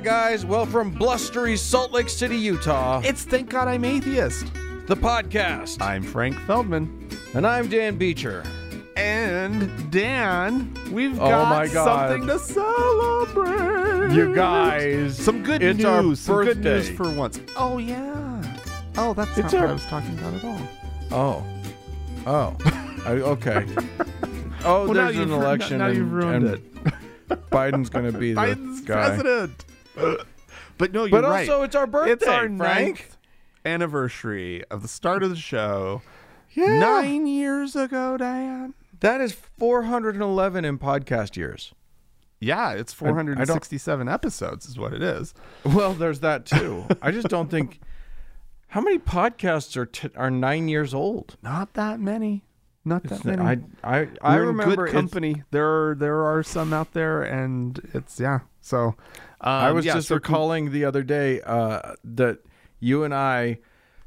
Hi, guys. Well, from blustery Salt Lake City, Utah, It's Thank God I'm Atheist. the podcast. I'm Frank Feldman. And I'm Dan Beecher. And Dan, we've Oh got my God. something to celebrate. You guys, Some good it's our news. Some good news birthday. for once. Oh, yeah. Oh, that's It's not what our- I was talking about at all. Oh. Oh. I, okay. Oh, Well, now there's an you've ru- election. now and, you've ruined and Biden's going to be the Biden's guy. president. but no, you're right. But right. also, it's our birthday, It's our Frank. ninth anniversary of the start of the show. Yeah. Nine years ago, Dan. That is 411 in podcast years. Yeah, it's 467 episodes, is what it is. Well, there's that too. I just don't think. How many podcasts are t- are nine years old? Not that many. Not that many. I I I remember good company. There are there are some out there, and it's yeah. So I was yeah, just so recalling the other day uh, that you and I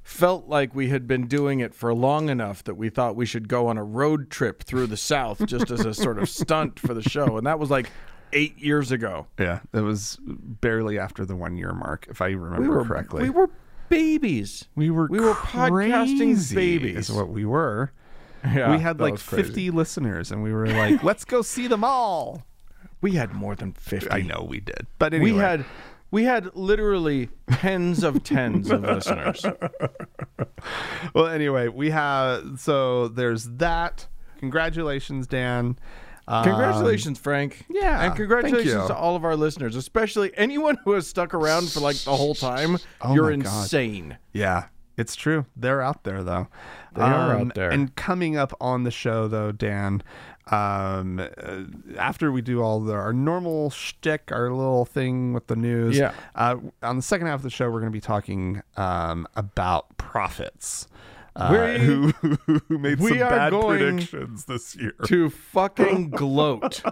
felt like we had been doing it for long enough that we thought we should go on a road trip through the South just as a sort of stunt for the show, and that was like eight years ago. Yeah, it was barely after the one year mark, if I remember We were correctly. We were babies. we were we were podcasting babies. Is what we were. Yeah, we had like 50 listeners, and we were like, "Let's go see them all." We had more than fifty. I know we did, but anyway, We had we had literally tens of tens of listeners. well, anyway, we have so there's that. Congratulations, Dan. Um, Congratulations, Frank. yeah, And congratulations to all of our listeners, especially anyone who has stuck around for like the whole time. Oh You're my God. insane. Yeah, it's true. They're out there though. They are out there. And coming up on the show though, Dan, um, uh, after we do all the, our normal shtick, our little thing with the news, Yeah. Uh, on the second half of the show, we're going to be talking um, about prophets. Uh, who, who made some bad predictions this year? To fucking gloat.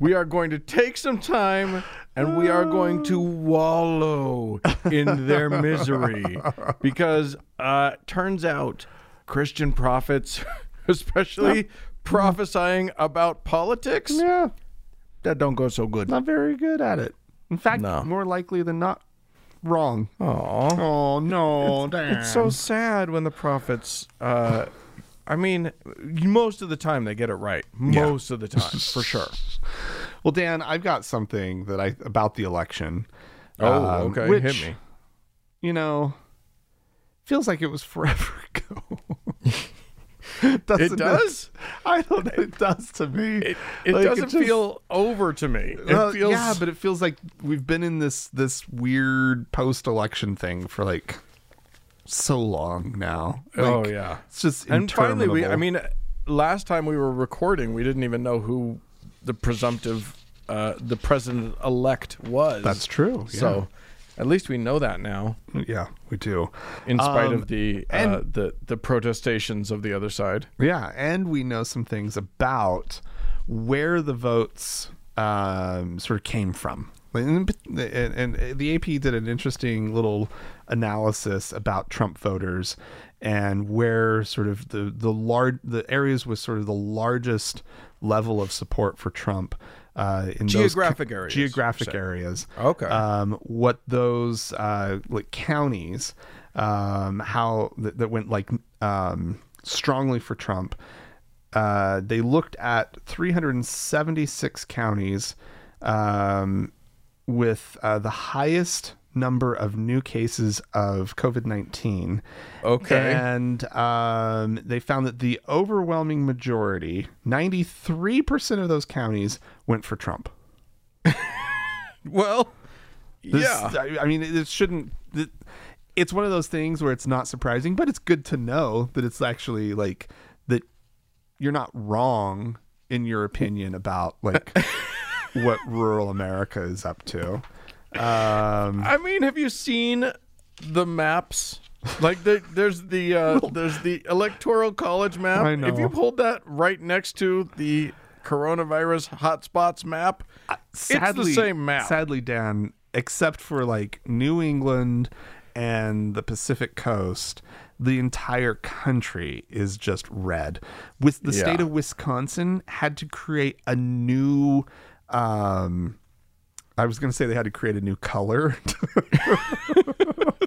we are going to take some time and we are going to wallow in their misery because uh turns out Christian prophets, especially prophesying about politics, Yeah, that don't go so good. not very good at it. In fact, No. more likely than not, wrong. Aww. Oh no, Dan. It's so sad when the prophets. Uh, I mean, most of the time they get it right. Most of the time, for sure. Well, Dan, I've got something that I about the election. Oh, um, okay. Which, Hit me. You know, feels like it was forever ago. Doesn't It does. I don't know. It does to me. It, it Like, doesn't just- feel over to me. It Well, feels. yeah, but it feels like we've been in this this weird post-election thing for like so long now. oh yeah. it's just And finally, we. I mean, last time we were recording, we didn't even know who the presumptive, uh, the president elect was. that's true. So, at least we know that now, yeah, we do. in spite Um, of the uh, the the protestations of the other side. Yeah, and we know some things about where the votes um, sort of came from. And, and, and the AP did an interesting little analysis about Trump voters and where sort of the the large the areas with sort of the largest level of support for Trump uh, in those Geographic co- areas, geographic areas Okay. um, what those uh, like counties, um, how that, that went like um, strongly for Trump. Uh, they looked at 376 counties um, with uh, the highest number of new cases of COVID 19. Okay. And um, they found that the overwhelming majority, 93% of those counties, went for Trump. Well, This- yeah. I, I mean, it shouldn't. It, it's one of those things where it's not surprising, but it's good to know that it's actually like that you're not wrong in your opinion about like what rural America is up to. Um, I mean, have you seen the maps? Like the, there's the uh, there's the electoral college map. I know. If you hold that right next to the coronavirus hotspots map, sadly, it's the same map. Sadly, Dan, except for like New England and the Pacific Coast, the entire country is just red. With the state of Wisconsin had to create a new um I was going to say they had to create a new color.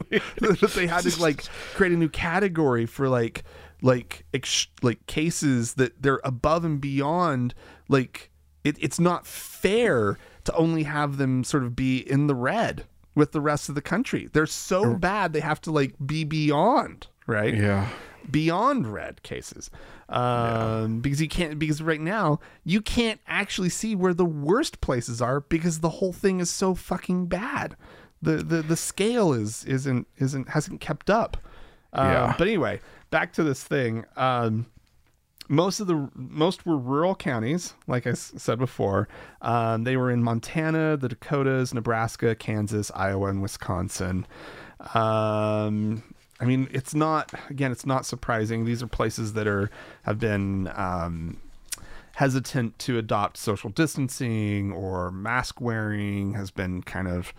they had to like create a new category for like like ex- like cases that they're above and beyond like it, it's not fair to only have them sort of be in the red with the rest of the country. They're so bad they have to like be beyond, right? Yeah. Beyond red cases. Um, because you can't because right now you can't actually see where the worst places are because the whole thing is so fucking bad. The the, the scale is isn't isn't hasn't kept up. Um, Yeah. but anyway back to this thing. Um, most of the most were rural counties like i s- said before. Um, they were in montana the dakotas nebraska kansas iowa and wisconsin. Um, i mean it's not again it's not surprising these are places that are have been um, hesitant to adopt social distancing or mask wearing has been kind of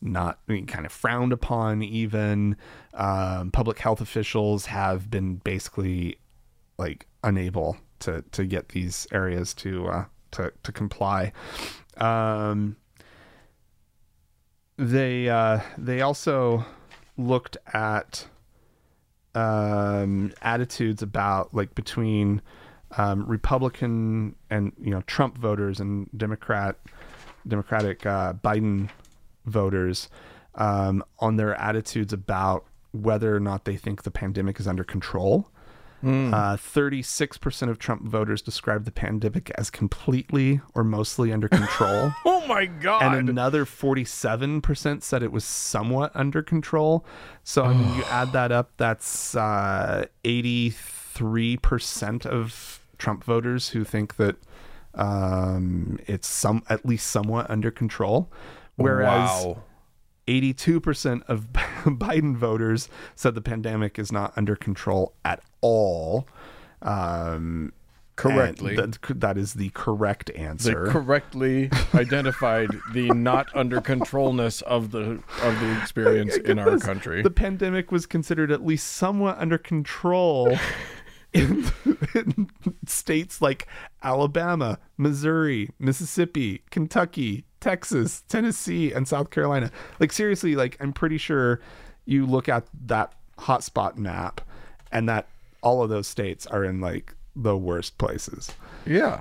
not I mean, kind of frowned upon even um, public health officials have been basically like unable to to get these areas to uh, to to comply. Um, they uh, they also looked at um, attitudes about like between um, Republican and you know Trump voters and Democrat Democratic uh, Biden voters um, on their attitudes about whether or not they think the pandemic is under control. Uh, 36% of Trump voters described the pandemic as completely or mostly under control. Oh my god. and another 47% said it was somewhat under control. So I mean, you add that up, that's uh, 83% of Trump voters who think that um, it's some at least somewhat under control. Whereas wow. 82% of Biden voters said the pandemic is not under control at all. Um, Correctly. That, that is the correct They answer. correctly identified the not under controlness of the of the experience in our country. The pandemic was considered at least somewhat under control in, in states like Alabama, Missouri, Mississippi, Kentucky, Texas, Tennessee, and South Carolina. Like seriously, like I'm pretty sure you look at that hotspot map and that all of those states are in like the worst places. yeah.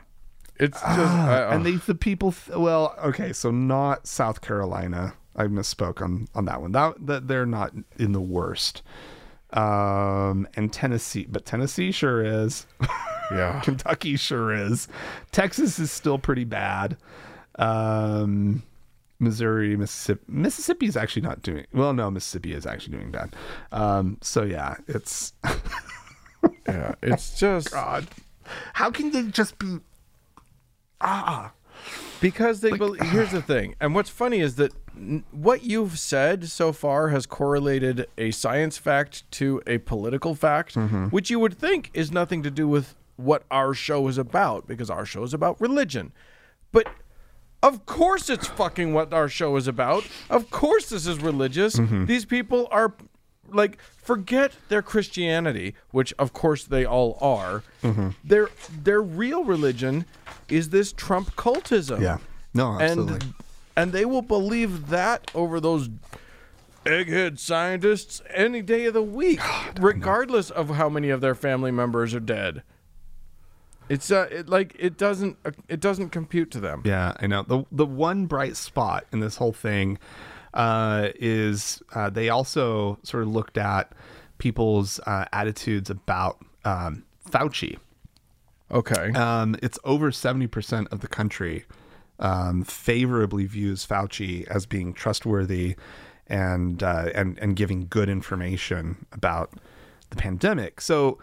It's just Ah, I- and they the people th- well okay so not south carolina i misspoke on on that one that, that they're not in the worst um and tennessee but tennessee sure is. Yeah. kentucky sure is. Texas is still pretty bad. Um missouri mississippi mississippi is actually not doing well no mississippi is actually doing bad. Um so yeah it's Yeah. It's just god. How can they just be ah. Because they bel here's the thing and what's funny is that what you've said so far has correlated a science fact to a political fact mm-hmm. which you would think is nothing to do with what our show is about because our show is about religion. But of course it's fucking what our show is about. Of course this is religious. Mm-hmm. These people are like forget their christianity which of course they all are. Mm-hmm. Their their real religion is this trump cultism. Yeah. No absolutely. and and they will believe that over those egghead scientists any day of the week, regardless of how many of their family members are dead. It's uh, it, like it doesn't uh, it doesn't compute to them. Yeah, I know. The the one bright spot in this whole thing uh, is uh, they also sort of looked at people's uh, attitudes about um, Fauci. Okay. Um, it's over seventy percent of the country um, favorably views Fauci as being trustworthy and uh, and and giving good information about the pandemic. So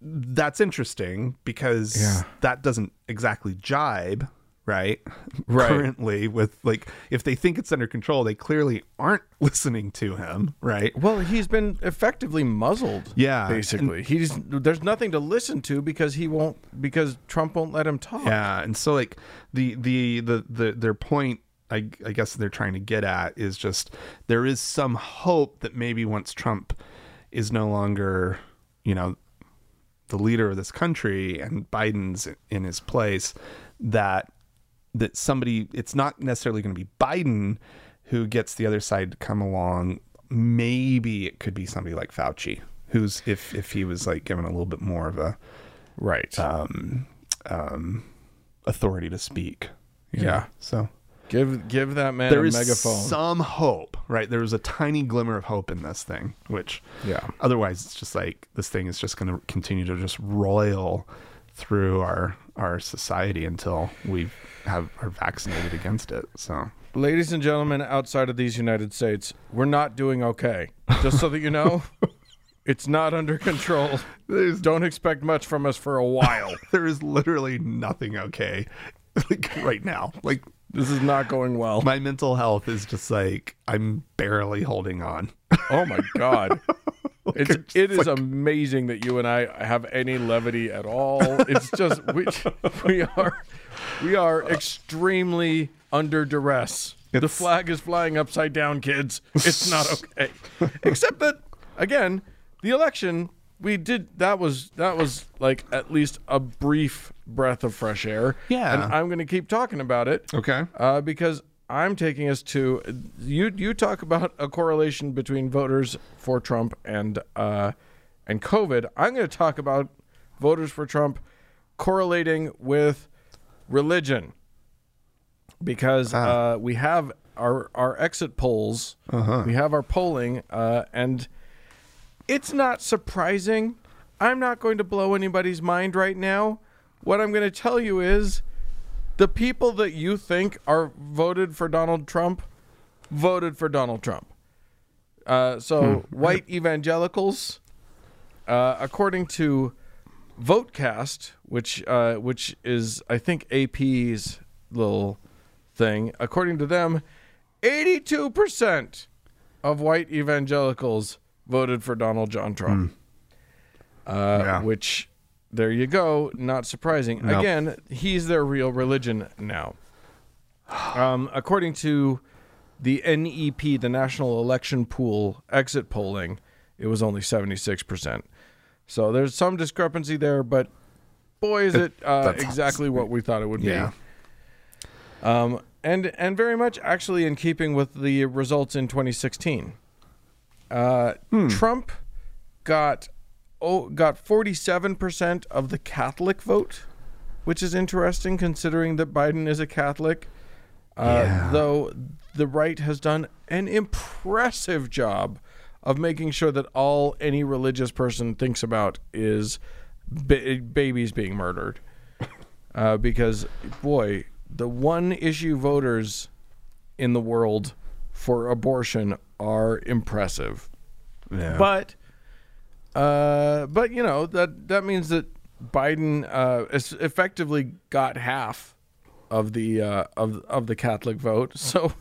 that's interesting because Yeah. that doesn't exactly jibe, right? Right. Currently, with like if they think it's under control, they clearly aren't listening to him, right? well, he's been effectively muzzled. Yeah, basically, he's there's nothing to listen to because he won't because Trump won't let him talk. Yeah, and so like the the the, the their point I, I guess they're trying to get at is just there is some hope that maybe once Trump is no longer, you know, the leader of this country and Biden's in his place, that that somebody it's not necessarily going to be Biden who gets the other side to come along. Maybe it could be somebody like Fauci, who's if if he was like given a little bit more of a Right. um, um, authority to speak. Yeah. So give give that man there a is megaphone. some hope, right? There was a tiny glimmer of hope in this thing, which yeah. otherwise it's just like this thing is just going to continue to just roil through our our society until we have are vaccinated against it. So Ladies and gentlemen, outside of these United States, we're not doing okay. Just so that you know, it's not under control. there's Don't expect much from us for a while. there is literally nothing okay like right now. Like This is not going well. my mental health is just like I'm barely holding on. Oh my god. It's it is amazing that you and I have any levity at all. It's just we we are we are extremely under duress. the flag is flying upside down, kids. It's not okay. Except that again, the election we did that was that was like at least a brief breath of fresh air. Yeah. And I'm going to keep talking about it Okay. uh, because I'm taking us to you. You talk about a correlation between voters for Trump and uh, and COVID. I'm going to talk about voters for Trump correlating with religion because uh, we have our our exit polls, we have our polling, uh, and it's not surprising. I'm not going to blow anybody's mind right now. What I'm going to tell you is the people that you think are voted for Donald Trump voted for Donald Trump. Uh, so white evangelicals, uh, according to VoteCast, which uh, which is I think AP's little thing, according to them, 82 percent of white evangelicals voted for Donald John Trump. Uh, Yeah. Which, there you go. Not surprising. Nope. Again, he's their real religion now. Um, according to the NEP, the National Election Pool exit polling, it was only 76%. So there's some discrepancy there, but boy, is it uh, exactly what we thought it would Yeah. be. Um, and, and very much actually in keeping with the results in 2016. Uh, Trump got oh, got 47% of the Catholic vote, which is interesting considering that Biden is a Catholic. Uh, Yeah. Though the right has done an impressive job of making sure that all any religious person thinks about is ba- babies being murdered. Uh, because, boy, the one issue voters in the world for abortion are impressive. Yeah. But, uh, but you know that that means that Biden uh, effectively got half of the uh, of of the Catholic vote. So,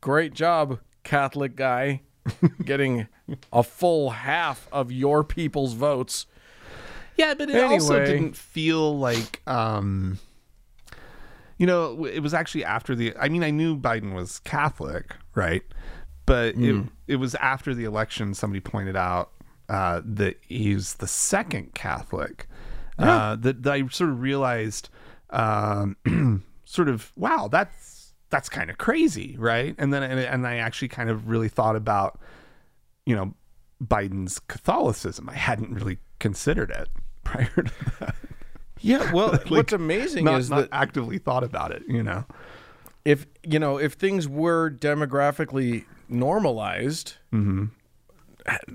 great job, Catholic guy, getting a full half of your people's votes. Yeah, but it also didn't feel like um you know, it was actually after the I mean, I knew Biden was Catholic, right? But it it was after the election somebody pointed out uh that he's the second Catholic. Uh that, that I sort of realized um sort of wow, that's that's kind of crazy, right? And then and, and I actually kind of really thought about you know Biden's Catholicism. I hadn't really considered it prior to that. Yeah, well, Like, what's amazing not, is not that actively thought about it. You know, if you know if things were demographically normalized,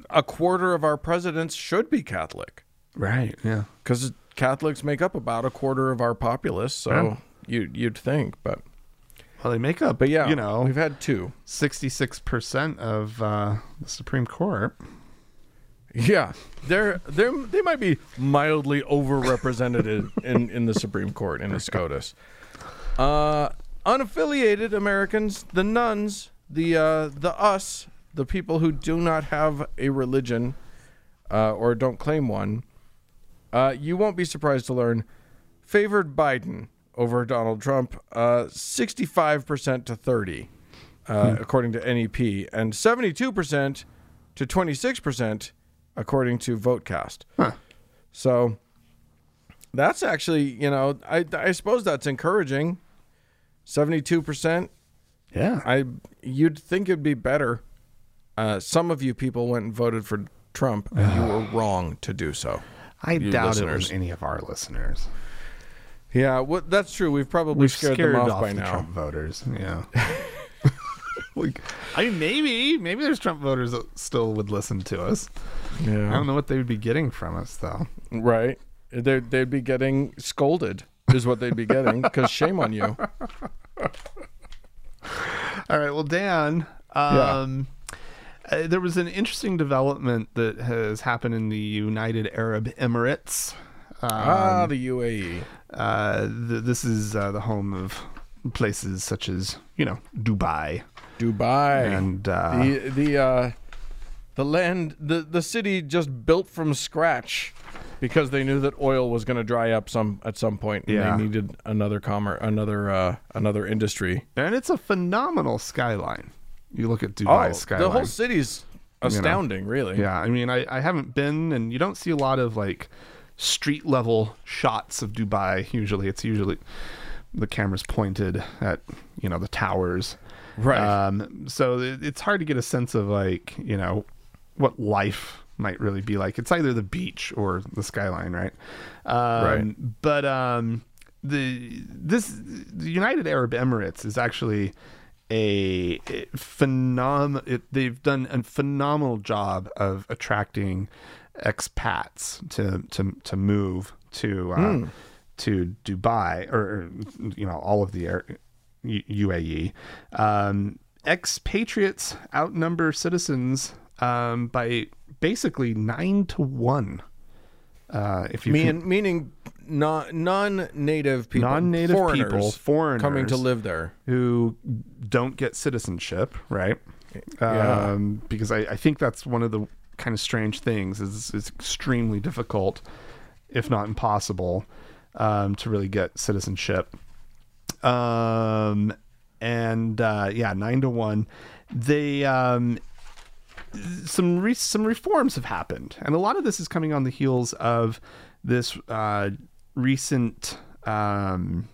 a quarter of our presidents should be Catholic right? Yeah. because Catholics make up about a quarter of our populace. So you you'd think, but Well, they make up, but yeah, you know, we've had two. sixty-six percent of uh, the Supreme Court. Yeah, they're they they might be mildly overrepresented in in the Supreme Court in the SCOTUS. Uh, unaffiliated Americans, the nuns, the uh, the us, the people who do not have a religion uh, or don't claim one, uh, you won't be surprised to learn favored Biden over Donald Trump, uh, sixty-five percent to thirty, uh, according to NEP, and seventy-two percent to twenty-six percent according to VoteCast. Huh. So that's actually, you know, I I suppose that's encouraging. Seventy-two percent. Yeah. I you'd think it'd be better. Uh, some of you people went and voted for Trump, and you were wrong to do so. I you doubt it was any of our listeners. Yeah, well, that's true. We've probably We've scared, scared, them off, off by the now. Trump voters. Yeah. like, I mean, maybe, maybe there's Trump voters that still would listen to us. Yeah, I don't know what they would be getting from us, though. right. They'd, they'd be getting scolded, is what they'd be getting. Because shame on you. All right. Well, Dan, um, uh, there was an interesting development that has happened in the United Arab Emirates. Um, ah, the UAE. uh, th- this is uh, the home of places such as, you know, Dubai. Dubai. And uh, the the uh, the land the the city just built from scratch because they knew that oil was going to dry up some at some point and Yeah. they needed another commerce another uh, another industry. and it's a phenomenal skyline. You look at Dubai skyline. Oh, the whole city's astounding, really. Yeah, I mean, I, I haven't been, and you don't see a lot of like street level shots of Dubai. Usually, it's usually the camera's pointed at you know the towers. Right. Um, so it, it's hard to get a sense of like you know what life might really be like. It's either the beach or the skyline, right? Um, Right. But um, the this the United Arab Emirates is actually a phenom. They've done a phenomenal job of attracting expats to to to move to uh, to Dubai or, you know all of the air, UAE. Um, expatriates outnumber citizens um, by basically nine to one. Uh, if you Mean, meaning non non-native people, Non-native foreigners people, foreigners. coming to live there. who don't get citizenship, right? Yeah. Um, because I, I think that's one of the kind of strange things is it's extremely difficult, if not impossible, um, to really get citizenship. Um, and uh, yeah, nine to one. They um, some re- some reforms have happened, and a lot of this is coming on the heels of this uh, recent um,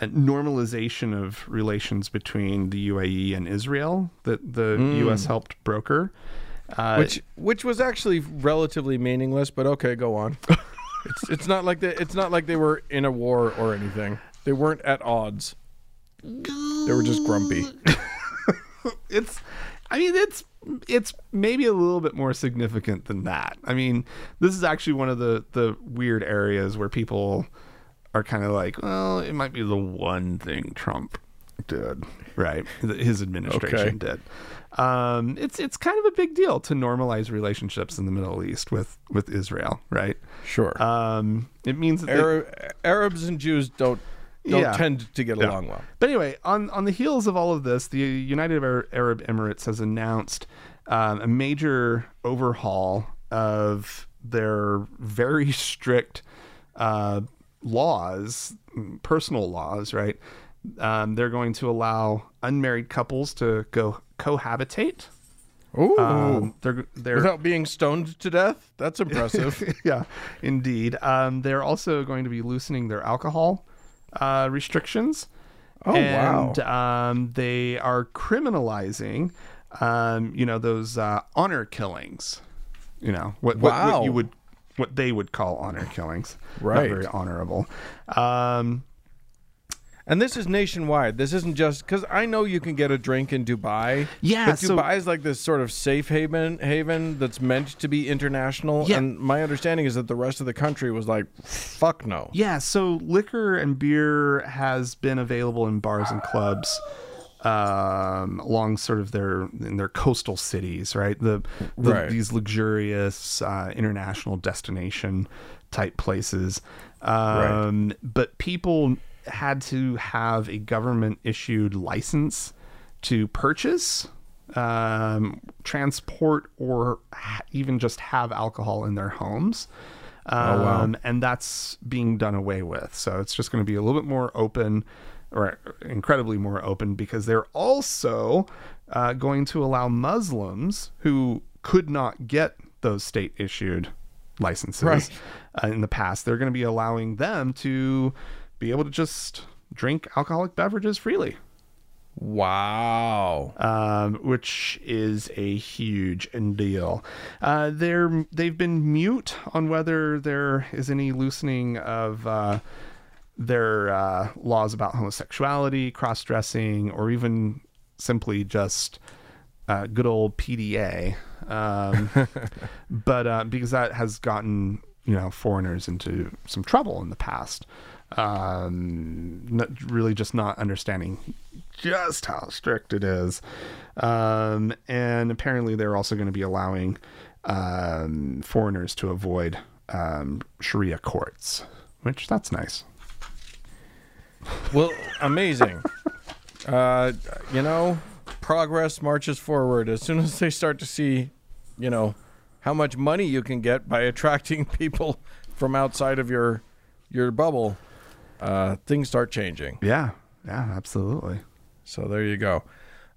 normalization of relations between the UAE and Israel that the U.S. helped broker. Uh, which which was actually relatively meaningless, but okay, go on. it's it's not like they it's not like they were in a war or anything. They weren't at odds. They were just grumpy. it's i mean it's it's maybe a little bit more significant than that. I mean this is actually one of the the weird areas where people are kind of like well it might be the one thing trump did right? His administration did. Um it's it's kind of a big deal to normalize relationships in the middle east with with israel right? Sure. um it means that they- Arabs and Jews don't don't Yeah. tend to get Yeah. along well. But anyway, on on the heels of all of this, the United Arab Emirates has announced um, a major overhaul of their very strict uh, laws, personal laws. Right? Um, they're going to allow unmarried couples to go cohabitate. Ooh. Um, they're they're Without being stoned to death? That's impressive. yeah, indeed. Um, they're also going to be loosening their alcohol uh, restrictions. Oh, and, wow. um, they are criminalizing, um, you know, those uh, honor killings. You know what, what, what you would, what they would call honor killings. Right. Not very honorable. Um, And this is nationwide. This isn't just because I know you can get a drink in Dubai. Yeah, but so- Dubai is like this sort of safe haven haven that's meant to be international. Yeah. And my understanding is that the rest of the country was like, fuck no. Yeah, so liquor and beer has been available in bars and clubs um, along sort of their in their coastal cities, right? The, the Right. these luxurious uh, international destination type places. Um, But people had to have a government issued license to purchase, um, transport, or ha- even just have alcohol in their homes. Um, wow. And that's being done away with. So it's just going to be a little bit more open, or incredibly more open, because they're also uh, going to allow Muslims who could not get those state issued licenses Right. uh, in the past, they're going to be allowing them to be able to just drink alcoholic beverages freely, Wow. um, which is a huge deal. Uh, they're they've been mute on whether there is any loosening of uh, their uh, laws about homosexuality, cross dressing, or even simply just uh, good old PDA. Um, but uh, because that has gotten you know foreigners into some trouble in the past, um, not, really just not understanding just how strict it is, um, and apparently they're also going to be allowing um, foreigners to avoid um, Sharia courts, which that's nice. Well, amazing. uh, you know, progress marches forward as soon as they start to see, you know, how much money you can get by attracting people from outside of your your bubble. Uh, things start changing. Yeah, yeah, absolutely. So there you go.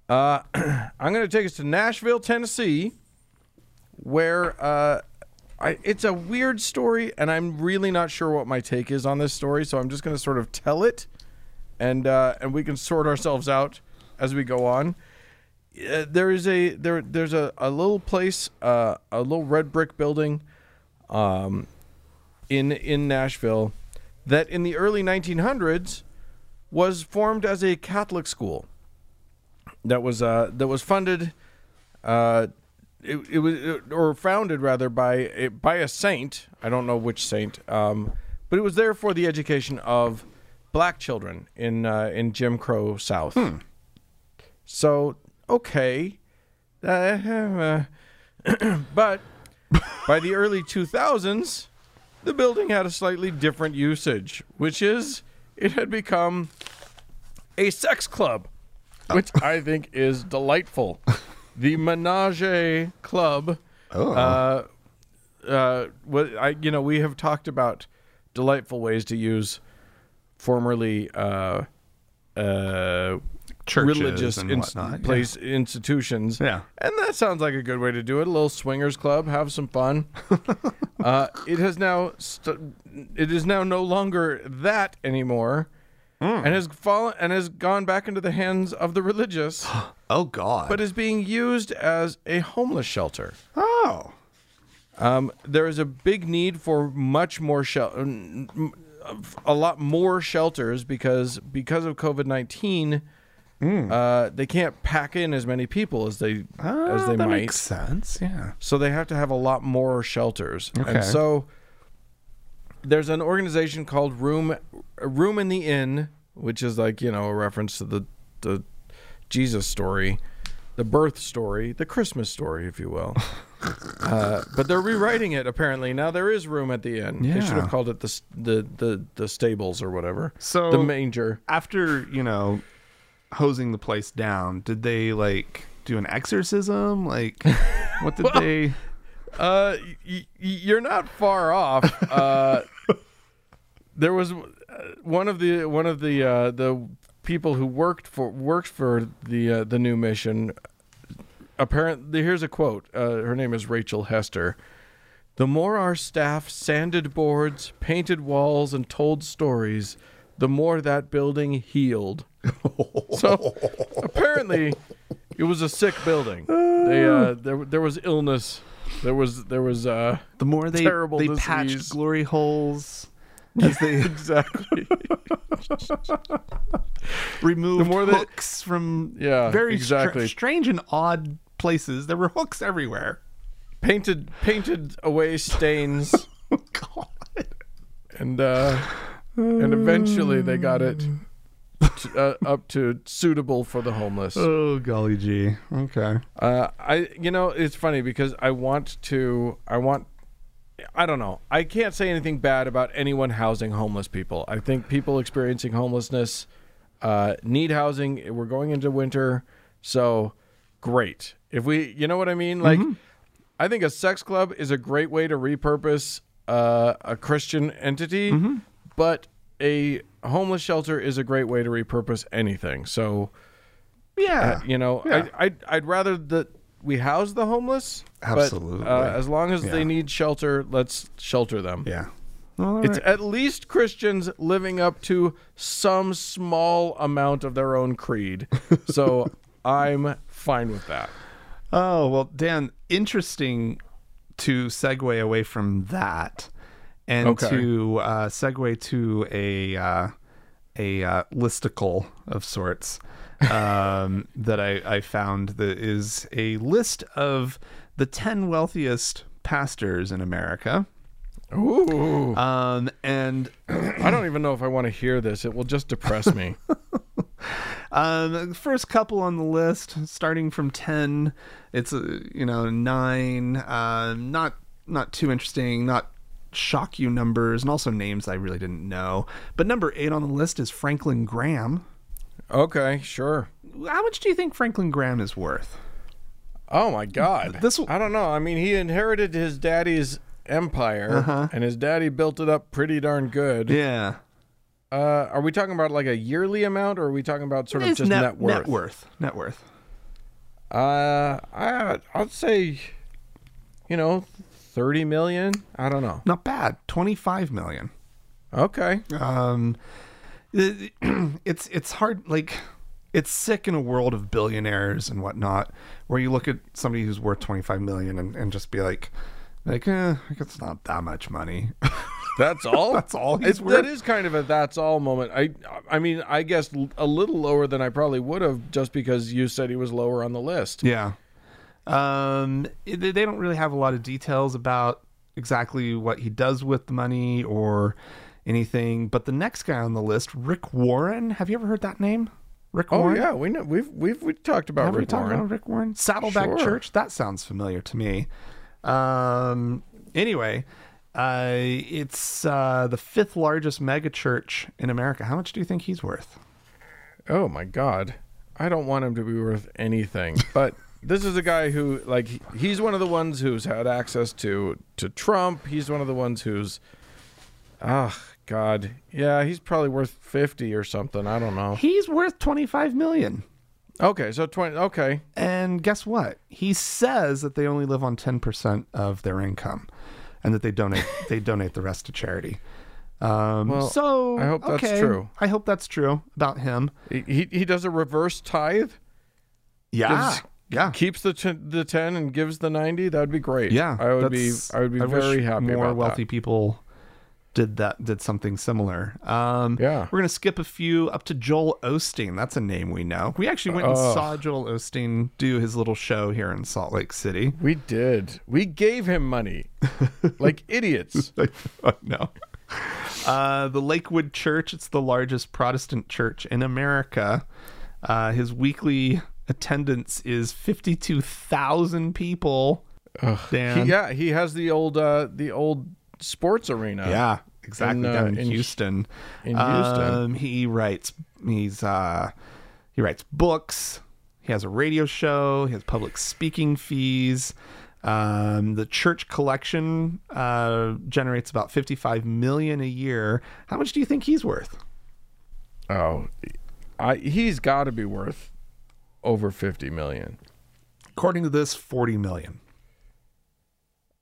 Uh, I'm going to take us to Nashville, Tennessee, where uh, I, it's a weird story, and I'm really not sure what my take is on this story. So I'm just going to sort of tell it, and uh, and we can sort ourselves out as we go on. Uh, there is a there there's a, a little place, uh, a little red brick building, um, in in Nashville, that in the early 1900s was formed as a Catholic school that was uh, that was funded uh, it, it was or founded rather by a, by a saint. I don't know which saint um, but it was there for the education of black children in uh, in Jim Crow South. So okay. Uh, but by the early 2000s the building had a slightly different usage which is it had become a sex club, which I think is delightful. The Menage Club. Oh. Uh, uh, I you know we have talked about delightful ways to use formerly uh, uh, Churches religious and ins- whatnot, yeah. place institutions. Yeah. and that sounds like a good way to do it. A little swingers club, have some fun. uh, it has now st- it is now no longer that anymore, and has fallen and has gone back into the hands of the religious, Oh God. but is being used as a homeless shelter. oh. Um, there is a big need for much more shelter, a lot more shelters because because of COVID nineteen, uh, they can't pack in as many people as they as Ah, they that might. makes sense. Yeah. So they have to have a lot more shelters. Okay. And so there's an organization called Room Room in the Inn, which is like, you know, a reference to the the Jesus story, the birth story, the Christmas story, if you will. uh, but they're rewriting it apparently. Now there is room at the inn. They should have called it the the the, the stables or whatever. So the manger. after you know hosing the place down, did they like do an exorcism? Like, what did they? Uh, y- y- you're not far off. Uh, there was uh, one of the one of the uh, the people who worked for worked for the uh, the new mission. Apparently, here's a quote. Uh, her name is Rachel Hester. The more our staff sanded boards, painted walls, and told stories, the more that building healed. so apparently, it was a sick building. They uh, there there was illness. There was there was uh The more they Terrible they disease. patched glory holes as they exactly removed The more that- hooks from Yeah, very str- exactly. strange and odd places. There were hooks everywhere. painted painted away stains Oh God. and uh and eventually they got it to, uh, up to suitable for the homeless. Oh golly gee. Okay. Uh, I you know it's funny because I want to I want I don't know I can't say anything bad about anyone housing homeless people. I think people experiencing homelessness uh, need housing. We're going into winter, so great. If we you know what I mean like I think a sex club is a great way to repurpose uh, a Christian entity, but a homeless shelter is a great way to repurpose anything. So Yeah. you know, Yeah. I, I'd, I'd rather that we house the homeless. but, Absolutely. uh, as long as Yeah. they need shelter, let's shelter them. yeah. All It's right. at least Christians living up to some small amount of their own creed. So I'm fine with that. Oh, well, Dan, interesting to segue away from that and Okay. to uh, segue to a uh, a uh, listicle of sorts um, that I, I found that is a list of the 10 wealthiest pastors in America. Ooh. Um, and I don't even know if I want to hear this. It will just depress me. Um, the first couple on the list, starting from ten, it's uh, you know nine. Uh, not not too interesting. Not shock you numbers, and also names I really didn't know. But number eight on the list is Franklin Graham. Okay, sure. How much do you think Franklin Graham is worth? Oh my God. This I don't know. I mean, he inherited his daddy's empire, and his daddy built it up pretty darn good. Yeah, Uh, are we talking about like a yearly amount, or are we talking about sort of It's just net, worth? Net worth. Net worth. Uh, I I'd say, you know, thirty million. I don't know. Not bad. Twenty five million. Okay. um it- it's it's hard like it's sick in a world of billionaires and whatnot where you look at somebody who's worth 25 million and, and just be like like eh, it's not that much money That's all. That's all he's It's- worth? That is kind of a that's all moment. I I mean, I guess a little lower than I probably would have, just because you said he was lower on the list. yeah um it- they don't really have a lot of details about exactly what he does with the money or anything but the next guy on the list rick warren have you ever heard that name rick Oh warren yeah, we know we've we've we talked about Have we Rick talked Warren. about Rick Warren? Saddleback Sure. Church? That sounds familiar to me. Um, anyway, uh, it's uh, the fifth largest mega church in America. How much do you think he's worth? Oh my God, I don't want him to be worth anything. But this is a guy who, like, he's one of the ones who's had access to to Trump. He's one of the ones who's, ah, God, yeah, he's probably worth fifty or something. I don't know. He's worth 25 million. Okay, so twenty. Okay, And guess what? He says that they only live on 10% of their income and that they donate they donate the rest to charity. Um, Well, so I hope that's okay. true. I hope that's true about him. he he, he does a reverse tithe. Yeah. Yeah. Keeps the t- the ten and gives the ninety. That would be great. Yeah, I would be. I would be wish very happy. More wealthy That. people did that. Did something similar. Um, Yeah. we're gonna skip a few up to Joel Osteen. That's a name we know. We actually went and Ugh. saw Joel Osteen do his little show here in Salt Lake City. We did. We gave him money, like idiots. Like no. Uh, the Lakewood Church. It's the largest Protestant church in America. Uh, his weekly attendance is fifty-two thousand people. Dan. He, yeah, he has the old uh the old sports arena. Yeah, exactly. In, uh, down in, in- Houston. in Houston. Um, he writes. He's uh, he writes books. He has a radio show. He has public speaking fees. Um, the church collection uh, generates about fifty-five million a year. How much do you think he's worth? Oh, I he's got to be worth over fifty million. According to this, forty million.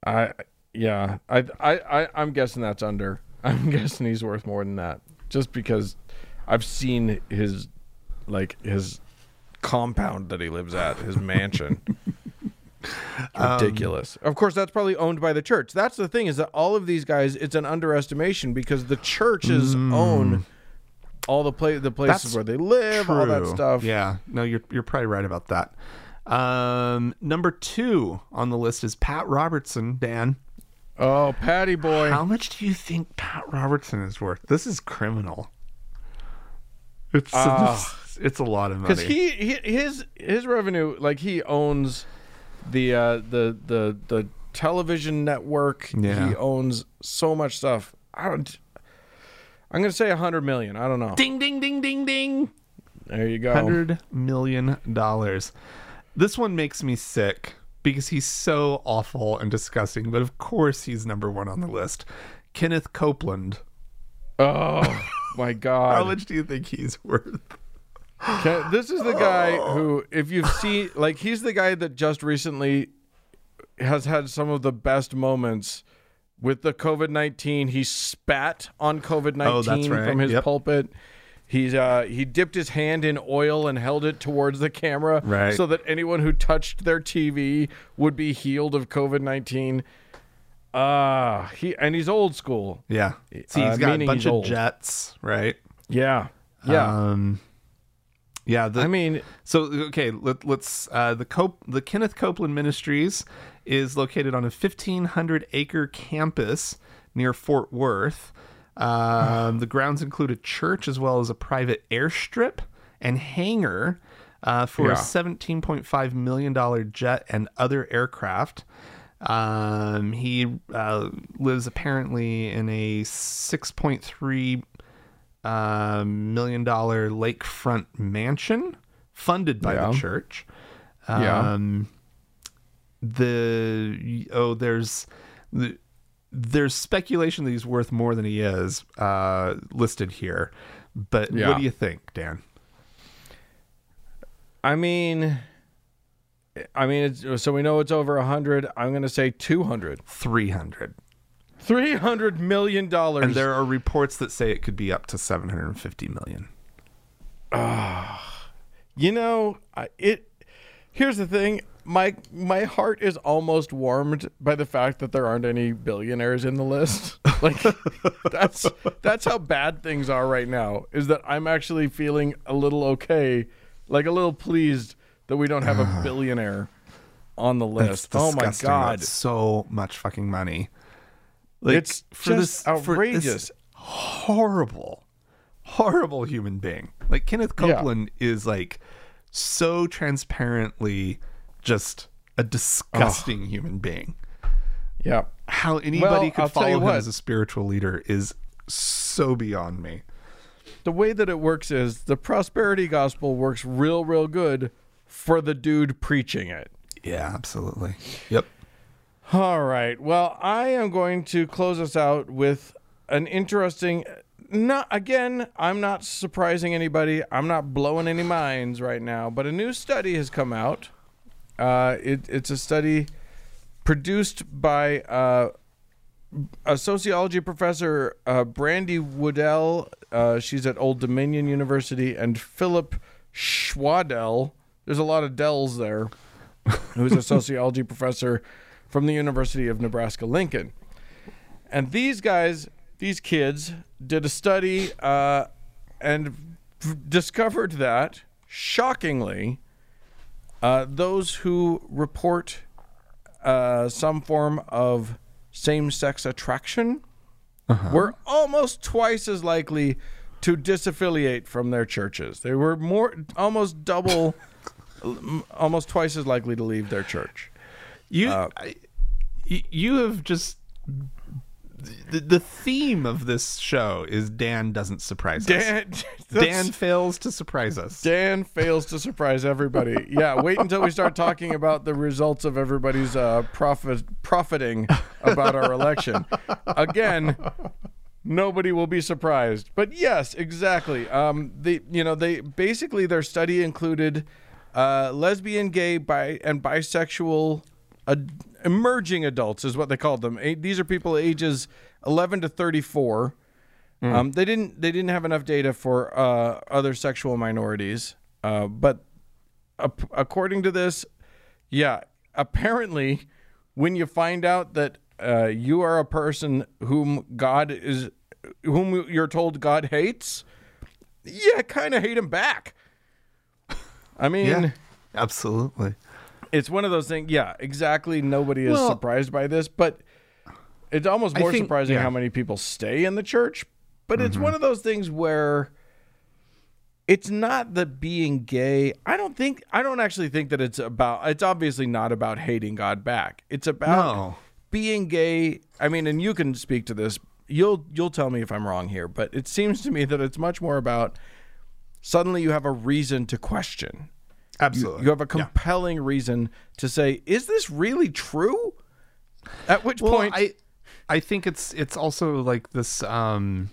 I yeah. I I, I I'm guessing that's under. I'm guessing he's worth more than that, just because I've seen his like his compound that he lives at, his mansion. ridiculous. Um, of course, that's probably owned by the church. That's the thing is that all of these guys, it's an underestimation because the churches mm. own all the pla- the places That's where they live, all that stuff. Yeah, no, you're you're probably right about that. Um, number two on the list is Pat Robertson. Dan, Oh, Patty boy. How much do you think Pat Robertson is worth? This is criminal. It's Ah. it's a lot of money. because he, he his his revenue like he owns the uh the the the television network Yeah. he owns so much stuff i don't i'm gonna say a hundred million i don't know ding ding ding ding ding. there you go Hundred million dollars. This one makes me sick because he's so awful and disgusting. But of course, he's number one on the list. Kenneth Copeland. oh my God. How much do you think he's worth? Can- this is the guy who if you've seen like he's the guy that just recently has had some of the best moments with the COVID nineteen. He spat on COVID Oh, that's nineteen right. from his Yep. pulpit. He's uh, he dipped his hand in oil and held it towards the camera, Right. so that anyone who touched their TV would be healed of COVID nineteen. Ah, he and he's old school. Yeah. See, Uh, he's got a bunch of old. jets, right? Yeah, yeah. Um, yeah. The, I mean, So okay, let, let's uh, the Cop- the Kenneth Copeland Ministries is located on a 1500 acre campus near Fort Worth. Um, the grounds include a church as well as a private airstrip and hangar uh, for a 17.5 million dollar jet and other aircraft. Um, he uh, lives apparently in a 6.3 uh, million dollar lakefront mansion funded by Yeah. the church. Yeah. Um, the oh, there's the, there's speculation that he's worth more than he is uh, listed here. But Yeah. what do you think, Dan? I mean, I mean, it's, so we know it's over a hundred. I'm going to say two hundred. Three hundred. Three hundred million dollars. And there are reports that say it could be up to seven hundred and fifty million. uh, you know, it. Here's the thing. My my heart is almost warmed by the fact that there aren't any billionaires in the list. Like that's that's how bad things are right now. Is that I'm actually feeling a little okay, like a little pleased that we don't have a billionaire on the list. Oh my god, That's so much fucking money. Like, it's for just outrageous. horrible, horrible human being. Like Kenneth Yeah. Copeland is like so transparently just a disgusting human being. yeah. How anybody Well, could I'll follow him what. as a spiritual leader is so beyond me. the way that it works is the prosperity gospel works real, real good for the dude preaching it. Yeah, absolutely. Yep. All right. Well, I am going to close us out with an interesting. Not again. I'm not surprising anybody. I'm not blowing any minds right now. But a new study has come out. Uh, it, it's a study produced by uh, a sociology professor, uh, Brandi Woodell. Uh, she's at Old Dominion University, and Philip Schwadell. There's a lot of Dells there. Who's a sociology professor from the University of Nebraska Lincoln. And these guys, these kids, did a study uh, and f- discovered that, shockingly, uh, those who report uh, some form of same sex attraction were almost twice as likely to disaffiliate from their churches. They were more, almost double, almost twice as likely to leave their church. You, Uh, I, you have just the, the theme of this show is Dan doesn't surprise us. Dan, Dan fails to surprise us. Dan fails to surprise everybody. Yeah, wait until we start talking about the results of everybody's uh, profit profiting about our election. Again, nobody will be surprised. But yes, exactly. Um, the you know they basically their study included uh, lesbian, gay, bi, and bisexual ad- emerging adults is what they called them. These are people ages 11 to 34. Um, they didn't they didn't have enough data for uh, other sexual minorities, uh, but ap- according to this, yeah, apparently, when you find out that uh, you are a person whom God is, whom you're told God hates, yeah, kind of hate him back. I mean, Yeah, absolutely. It's one of those things. Yeah, exactly. Nobody is Well- surprised by this, but it's almost more think- surprising yeah. how many people stay in the church. But Mm-hmm. it's one of those things where it's not that being gay. I don't think. I don't actually think that it's about. It's obviously not about hating God back. It's about No. being gay. I mean, and you can speak to this. You'll you'll tell me if I'm wrong here, but it seems to me that it's much more about suddenly you have a reason to question. You, Absolutely. you have a Yeah. compelling reason to say, "Is this really true?" At which Well, point, I I think it's it's also like this um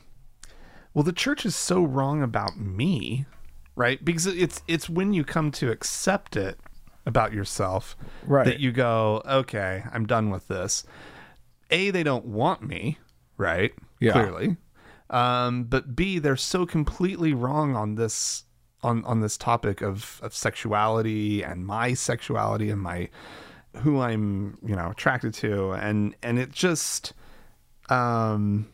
well the church is so wrong about me, right? Because it's it's when you come to accept it about yourself Right. that you go, "Okay, I'm done with this." a they don't want me, right? Yeah. Clearly. Um, but B, they're so completely wrong on this on on this topic of of sexuality and my sexuality and my who I'm, you know, attracted to and and it just um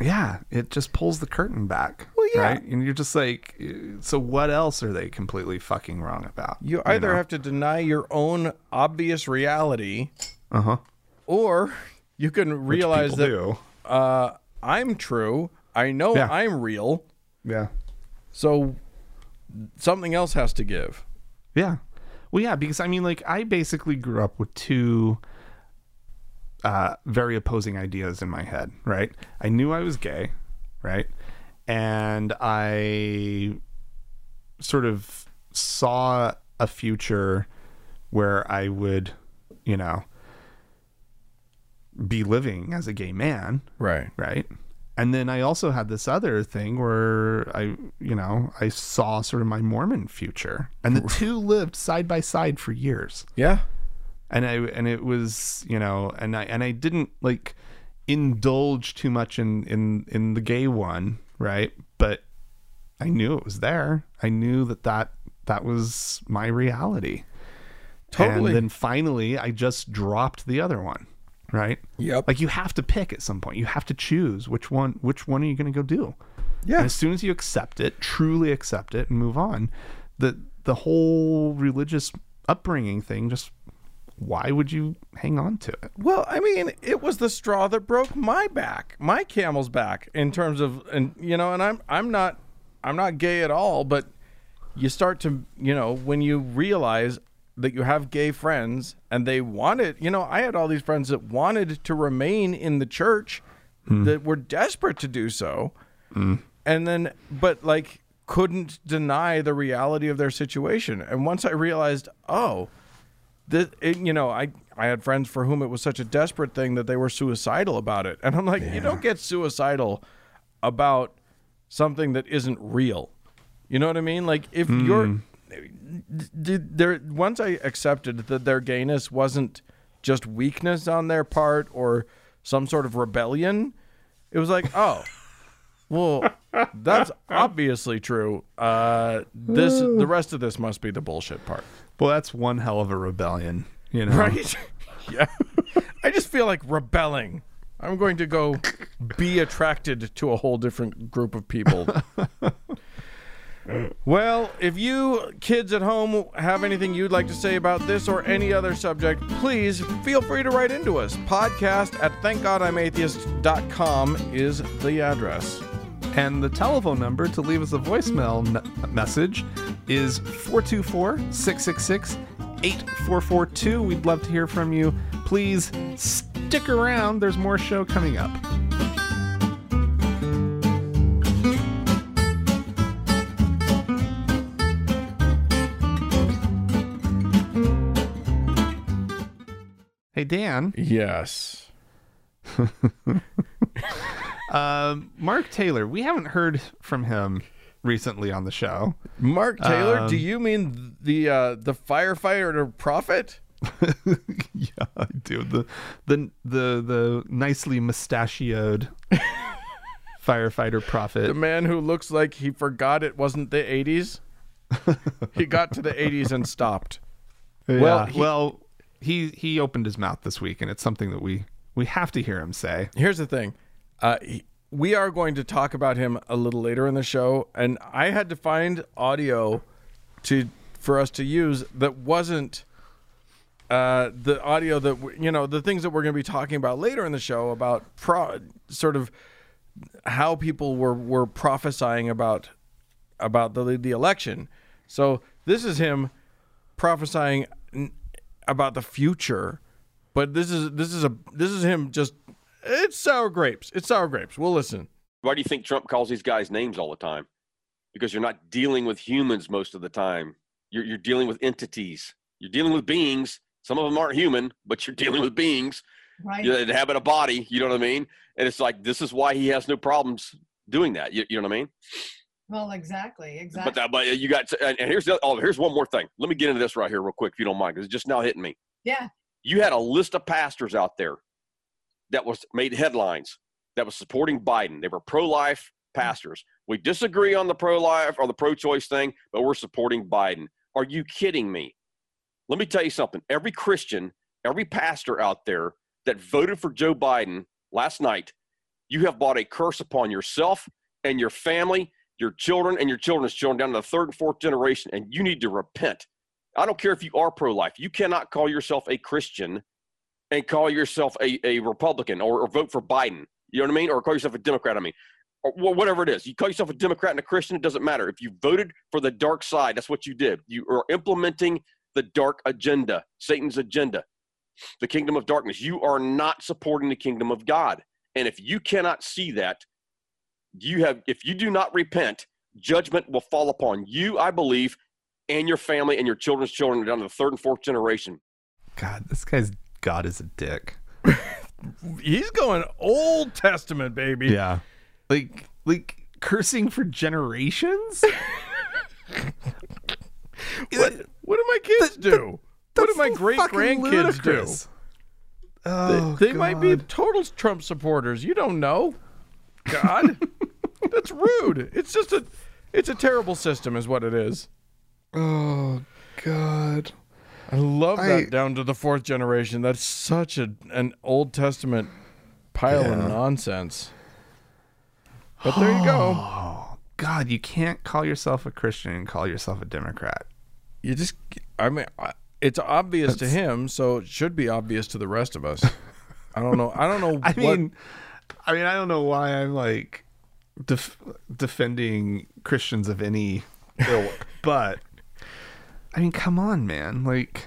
yeah, it just pulls the curtain back. Well, yeah. Right? And you're just like so what else are they completely fucking wrong about? You either know? have to deny your own obvious reality, Uh-huh. or you can realize that do. uh, I'm true. I know Yeah. I'm real. Yeah. So something else has to give. Yeah. Well, yeah, because I mean, like, I basically grew up with two uh, very opposing ideas in my head, right? I knew I was gay, right? And I sort of saw a future where I would, you know, be living as a gay man, Right. right? And then I also had this other thing where I, you know, I saw sort of my Mormon future, and the two lived side by side for years. Yeah. And I and it was, you know, and I and I didn't like indulge too much in in in the gay one, right? But I knew it was there. I knew that that that was my reality. Totally. And then finally, I just dropped the other one, right? Yep. Like you have to pick at some point. You have to choose which one. Which one are you going to go do? Yeah. And as soon as you accept it, truly accept it, and move on, the the whole religious upbringing thing just why would you hang on to it? Well, I mean, it was the straw that broke my back, my camel's back in terms of and you know, and I'm I'm not I'm not gay at all, but you start to, you know, when you realize that you have gay friends and they wanted, you know, I had all these friends that wanted to remain in the church hmm. that were desperate to do so. And then but like couldn't deny the reality of their situation. And once I realized, oh, this, it, you know, I I had friends for whom it was such a desperate thing that they were suicidal about it, and I'm like, you don't get suicidal about something that isn't real. You know what I mean? Like if you're did there once I accepted that their gayness wasn't just weakness on their part or some sort of rebellion, it was like, oh, well, that's obviously true. Uh, this the rest of this must be the bullshit part. Well, that's one hell of a rebellion, you know. Right? yeah. I just feel like rebelling. I'm going to go be attracted to a whole different group of people. well, if you kids at home have anything you'd like to say about this or any other subject, please feel free to write into us. Podcast at thankgodimatheist.com is the address. And the telephone number to leave us a voicemail n- message is 424 666 8442. We'd love to hear from you. Please stick around, there's more show coming up. Dan. Yes. Um, Mark Taylor, we haven't heard from him recently on the show. Mark Taylor, Um, do you mean the uh, the firefighter or prophet? yeah, I do. The the the the nicely mustachioed firefighter prophet. The man who looks like he forgot it wasn't the 80s. he got to the 80s and stopped. Well, Well, he- well, he he opened his mouth this week, and it's something that we we have to hear him say. Here's the thing. Uh, he, we are going to talk about him a little later in the show, and I had to find audio to for us to use that wasn't uh, the audio that we- you know the things that we're going to be talking about later in the show about pro, sort of how people were were prophesying about about the the election. So this is him prophesying about the future, but this is this is a this is him just it's sour grapes. It's sour grapes. We'll listen. Why do you think Trump calls these guys names all the time? Because you're not dealing with humans most of the time. You're, you're dealing with entities. You're dealing with beings. Some of them aren't human, but you're dealing with beings Right. you know, that inhabit a body. You know what I mean? And it's like this is why he has no problems doing that. You, you know what I mean? Well, exactly. Exactly. But that, but uh, you got. And and here's the. Oh, here's one more thing. Let me get into this right here real quick, if you don't mind, because it's just now hitting me. yeah. You had a list of pastors out there that was made headlines that was supporting Biden. They were pro-life pastors. We disagree on the pro-life or the pro-choice thing, but we're supporting Biden. Are you kidding me? Let me tell you something. Every Christian, every pastor out there that voted for Joe Biden last night, you have brought a curse upon yourself and your family, your children, and your children's children down to the third and fourth generation, and you need to repent. I don't care if you are pro life, you cannot call yourself a Christian and call yourself a, a Republican or, or vote for Biden. You know what I mean? Or call yourself a Democrat. I mean, or whatever it is. You call yourself a Democrat and a Christian, it doesn't matter. If you voted for the dark side, that's what you did. You are implementing the dark agenda, Satan's agenda, the kingdom of darkness. You are not supporting the kingdom of God. And if you cannot see that, you have if you do not repent, judgment will fall upon you, I believe, and your family and your children's children down to the third and fourth generation. God, this guy's God is a dick. He's going Old Testament, baby. Yeah. Like like cursing for generations? What, what do my kids do? what do my great grandkids do? Oh, they might be oh, total Trump supporters. You don't know. God, that's rude. It's just a, it's a terrible system, is what it is. Oh God. I love I- that down to the fourth generation. That's such a an Old Testament pile of nonsense. But there you go. Oh God, you can't call yourself a Christian and call yourself a Democrat. You just, I mean, it's obvious to him, so it should be obvious to the rest of us. I don't know. I don't know. I what, mean, I mean, I don't know why I'm like def- defending Christians of any ilk, but I mean, come on, man. Like,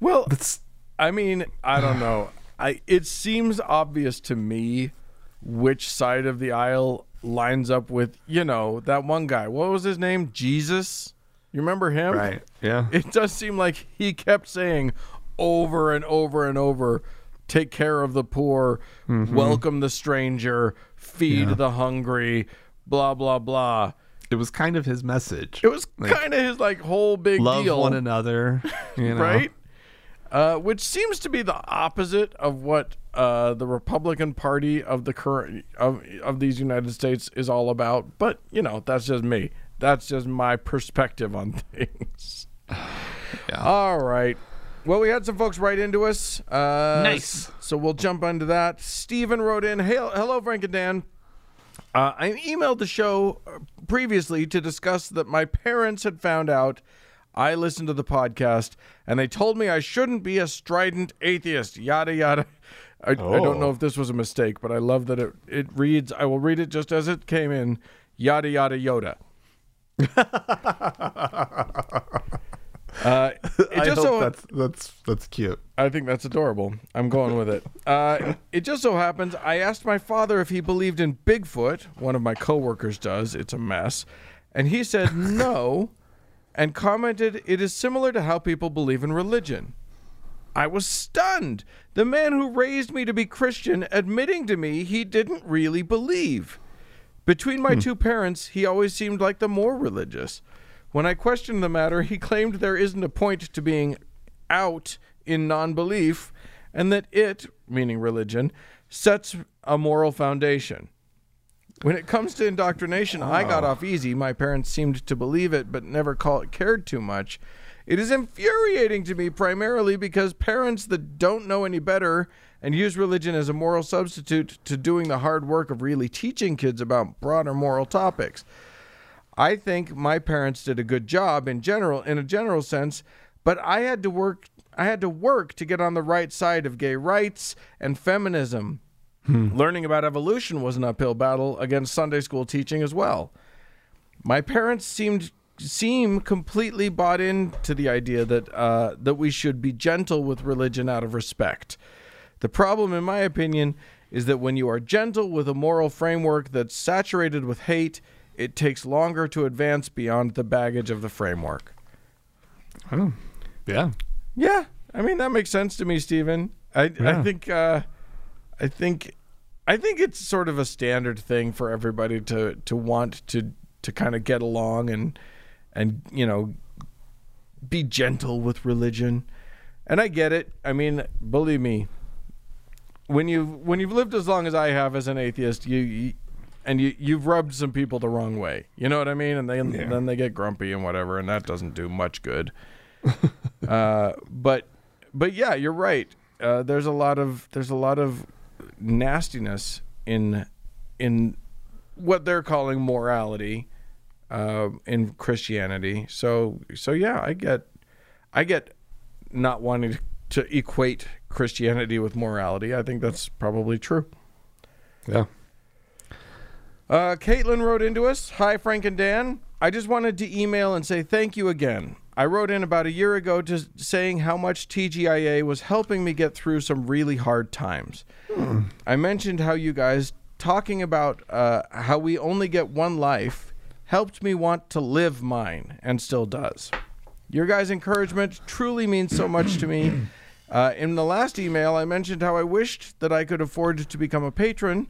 well, that's I mean, I don't know. I it seems obvious to me which side of the aisle lines up with, you know, that one guy. What was his name? Jesus? You remember him? right. Yeah. It does seem like he kept saying over and over and over, take care of the poor, welcome the stranger, feed Mm-hmm. Yeah. the hungry, blah blah blah. It was kind of his message. It was Like, kind of his like whole big love deal. one another, you know? right? Uh, which seems to be the opposite of what uh, the Republican Party of the current of of these United States is all about. But you know, that's just me. That's just my perspective on things. Yeah. All right. Well, we had some folks write into us. Uh, Nice. So we'll jump onto that. Steven wrote in, hey, hello, Frank and Dan. Uh, I emailed the show uh, previously to discuss that my parents had found out I listened to the podcast and they told me I shouldn't be a strident atheist, yada, yada. I, I don't know Oh. if this was a mistake, but I love that it, it reads, I will read it just as it came in, yada, yada, yoda. uh, it I just hope so that's that's that's cute. I think that's adorable. I'm going with it. Uh, it just so happens I asked my father if he believed in Bigfoot. One of my coworkers does. It's a mess, and he said no, and commented it is similar to how people believe in religion. I was stunned. The man who raised me to be Christian admitting to me he didn't really believe. Between my two parents, he always seemed like the more religious. When I questioned the matter, he claimed there isn't a point to being out in non belief, and that it, meaning religion, sets a moral foundation. When it comes to indoctrination, I got off easy. My parents seemed to believe it, but never call it cared too much. It is infuriating to me primarily because parents that don't know any better and use religion as a moral substitute to doing the hard work of really teaching kids about broader moral topics. I think my parents did a good job in general in a general sense, but I had to work I had to work to get on the right side of gay rights and feminism. Learning about evolution was an uphill battle against Sunday school teaching as well. My parents seemed seem completely bought into the idea that uh, that we should be gentle with religion out of respect. The problem, in my opinion, is that when you are gentle with a moral framework that's saturated with hate, it takes longer to advance beyond the baggage of the framework. Oh, yeah. Yeah, I mean that makes sense to me, Stephen. I I think uh, I think I think it's sort of a standard thing for everybody to to want to to kind of get along and and you know be gentle with religion. And I get it. I mean, believe me, when you when you've lived as long as I have as an atheist, you, you and you you've rubbed some people the wrong way. You know what I mean? And they Yeah. then they get grumpy and whatever, and that doesn't do much good. uh, but but yeah, you're right. Uh, there's a lot of there's a lot of nastiness in in what they're calling morality uh, in Christianity. So so yeah, I get I get not wanting to equate Christianity with morality. I think that's probably true. Yeah. Uh, Caitlin wrote into us Hi, Frank and Dan. I just wanted to email and say thank you again. I wrote in about a year ago just saying how much TGIA was helping me get through some really hard times. I mentioned how you guys talking about uh, how we only get one life helped me want to live mine and still does. Your guys' encouragement truly means so much to me. Uh, in the last email, I mentioned how I wished that I could afford to become a patron.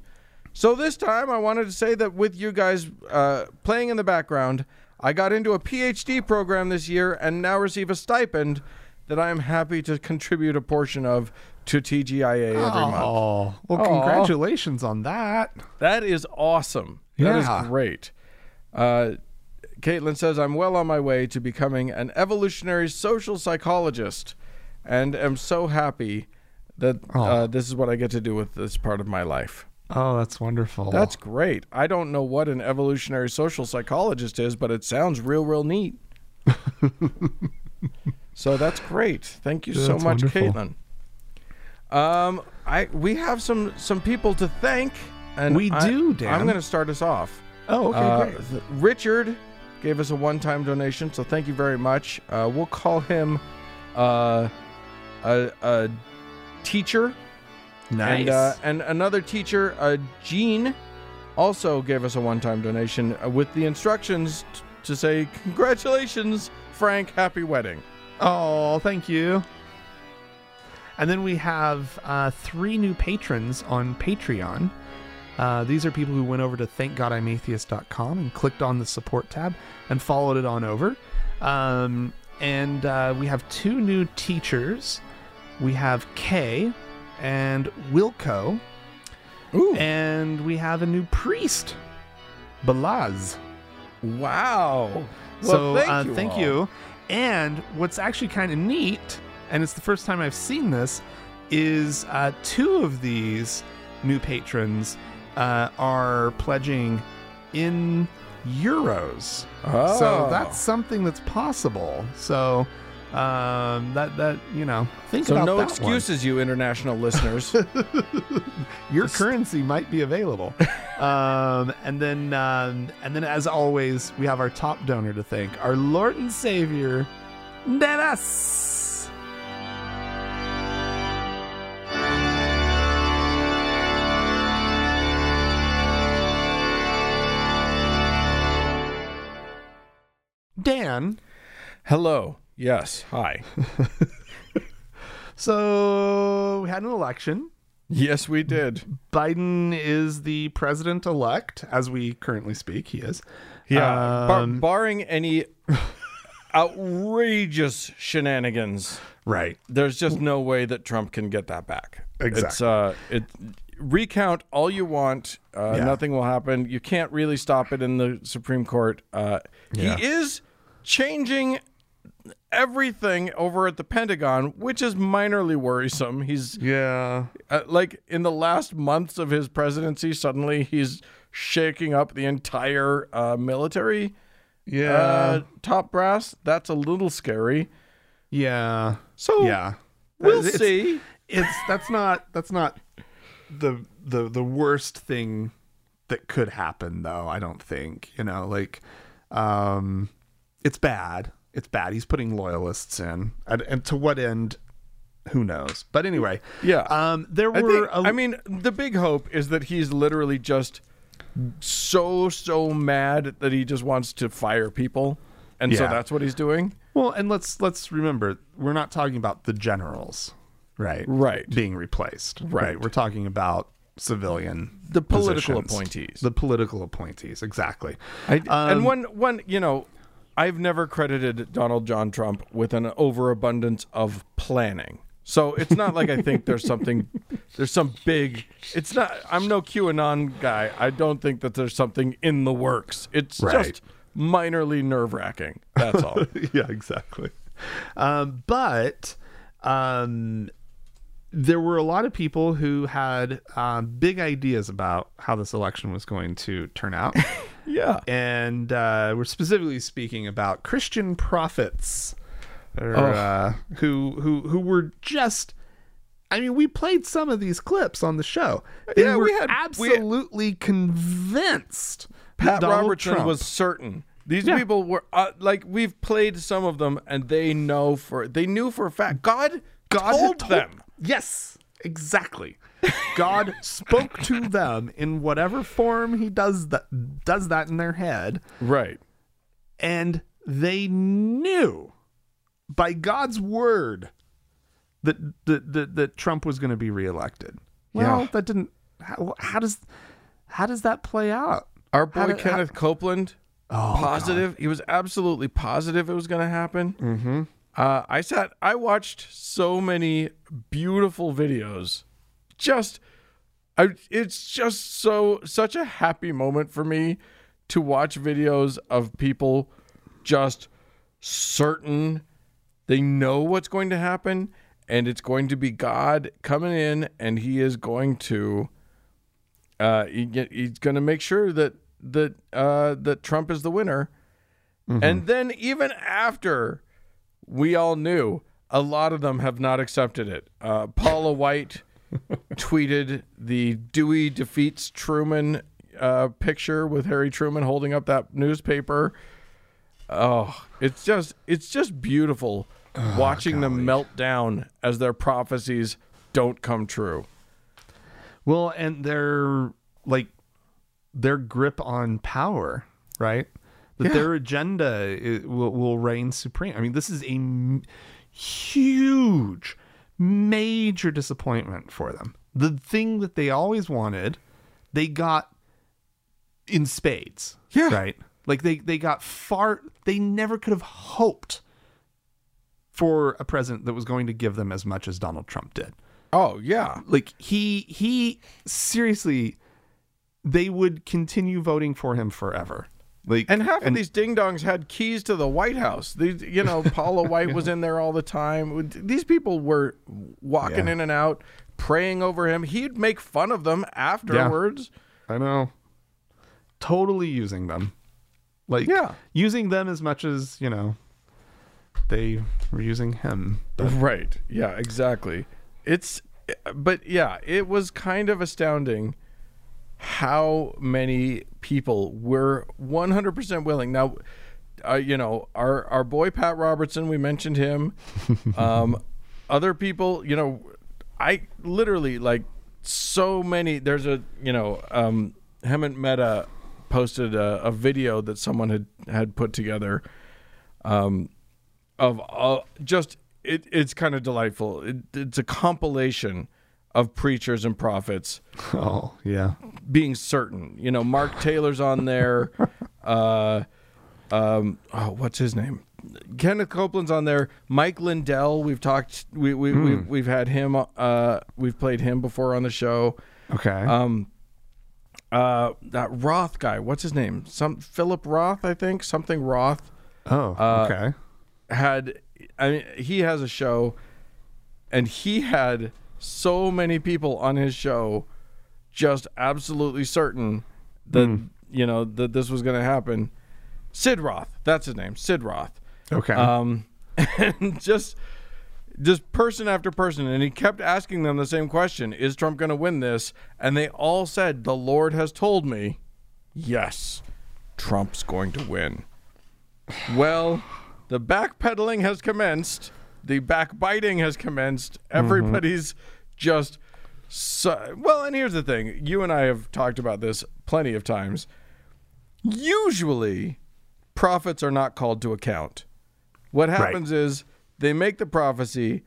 So this time, I wanted to say that with you guys uh, playing in the background, I got into a PhD program this year and now receive a stipend that I am happy to contribute a portion of to TGIA every month. Oh, well, Aw. congratulations on that. That is awesome. That is great. Uh, Caitlin says, I'm well on my way to becoming an evolutionary social psychologist and am so happy that uh, this is what I get to do with this part of my life. Oh, that's wonderful. That's great. I don't know what an evolutionary social psychologist is, but it sounds real, real neat. so that's great. Thank you so much, wonderful. Caitlin. Um, I we have some some people to thank, and We I- do, Dan. I'm going to start us off. Oh, okay, Uh, great. Richard gave us a one-time donation, so thank you very much. Uh, we'll call him uh, a, a teacher. Nice. And, uh, and another teacher, uh, Jean, also gave us a one-time donation uh, with the instructions t- to say, "Congratulations, Frank! Happy wedding." Oh, thank you. And then we have uh, three new patrons on Patreon. Uh, these are people who went over to thankgodimatheist.com and clicked on the support tab and followed it on over. Um, and uh, we have two new teachers. We have Kay and Wilco. Ooh! And we have a new priest, Balaz. wow! Well, so thank uh, you. thank you. And what's actually kind of neat, and it's the first time I've seen this, is uh, two of these new patrons uh, are pledging in euros. Oh. So that's something that's possible. So um, that that you know, think So about no that one. excuses, you international listeners. Your currency might be available. um, and then, um, and then, as always, we have our top donor to thank, our Lord and Savior, Dennis. Dan, Hello. Yes. Hi. so we had an election. Yes, we did. Biden is the president elect, as we currently speak. He is. Yeah. bar- Um, barring any outrageous shenanigans, right. there's just no way that Trump can get that back. It's Exactly. uh, it recount all you want. Uh, Yeah. Nothing will happen. You can't really stop it in the Supreme Court. Uh, Yeah. He is changing everything over at the Pentagon, which is minorly worrisome. He's Yeah. uh, like in the last months of his presidency, suddenly he's shaking up the entire uh, military Yeah. uh, top brass. That's a little scary. yeah. So Yeah. we'll It's- see. It's that's not that's not the the the worst thing that could happen though, I don't think. You know, like um it's bad. It's bad. He's putting loyalists in. And, and to what end who knows. But anyway, Yeah. um there I, were think, a, I mean, the big hope is that he's literally just so so mad that he just wants to fire people, and so that's what he's doing. well, and let's let's remember we're not talking about the generals, right? Right. Being replaced. Right. We're talking about civilian The political positions. appointees. The political appointees, exactly. I, Um, and one one you know, I've never credited Donald John Trump with an overabundance of planning. So it's not like I think there's something, there's some big. It's not. I'm no QAnon guy. I don't think that there's something in the works. It's Right. just minorly nerve wracking. That's all. yeah, exactly. Um, but um, there were a lot of people who had um, big ideas about how this election was going to turn out. yeah. and uh, we're specifically speaking about Christian prophets or, Oh. uh, who who who were just. I mean, we played some of these clips on the show. They Yeah, were we had- we- absolutely convinced. Pat Donald Robertson Trump- was certain. These Yeah. people were uh, like we've played some of them, and they know for they knew for a fact. God, God told, told them. Yes, exactly. God spoke to them in whatever form He does that does that in their head, Right. and they knew by God's word that that that, that Trump was going to be reelected. Well, Yeah. that didn't. How, how does how does that play out? Our boy How did- how- Kenneth Copeland, Oh, positive. He was absolutely positive it was going to happen. Mm-hmm. Uh, I sat. I watched so many beautiful videos. Just, I. It's just so such a happy moment for me to watch videos of people just certain they know what's going to happen and it's going to be God coming in and he is going to uh he he's going to make sure that that uh that Trump is the winner. And then even after we all knew a lot of them have not accepted it. Uh, Paula White tweeted the Dewey defeats Truman uh, picture with Harry Truman holding up that newspaper. Oh, it's just it's just beautiful watching them melt down as their prophecies don't come true. Well, and their like their grip on power, right? That Yeah. their agenda will, will reign supreme. I mean, this is a huge, major disappointment for them. The thing that they always wanted, they got in spades. Yeah. Right? Like they they got far they never could have hoped for a president that was going to give them as much as Donald Trump did Oh yeah. like he he seriously they would continue voting for him forever like And half of these ding dongs had keys to the White House. These, you know, Paula White was in there all the time. These people were walking Yeah. in and out, praying over him. He'd make fun of them afterwards. i know totally using them like Yeah. using them as much as you know they were using him Right. Yeah, exactly. It's but yeah, it was kind of astounding how many people were 100% willing. Now uh, you know, our our boy Pat Robertson, we mentioned him. Um other people, you know, I literally like so many there's a, you know, um Hemant Mehta posted a, a video that someone had had put together um, of uh, just it, it's kind of delightful. It, it's a compilation of preachers and prophets oh yeah being certain. You know, Mark Taylor's on there. uh, um, oh, what's his name? Kenneth Copeland's on there. Mike Lindell. We've talked. We we we've, we've had him. Uh, we've played him before on the show. okay Um, uh, that Roth guy. What's his name? Some Philip Roth, I think. Something Roth oh uh, okay had I mean he has a show and he had so many people on his show just absolutely certain that you know that this was going to happen. Sid Roth, that's his name, Sid Roth. okay Um and just just person after person and he kept asking them the same question, is Trump going to win this? And they all said, "The Lord has told me, yes, Trump's going to win." Well, the backpedaling has commenced. The backbiting has commenced. Mm-hmm. Everybody's just so well. And here's the thing: you and I have talked about this plenty of times. Usually, prophets are not called to account. What happens is they make the prophecy.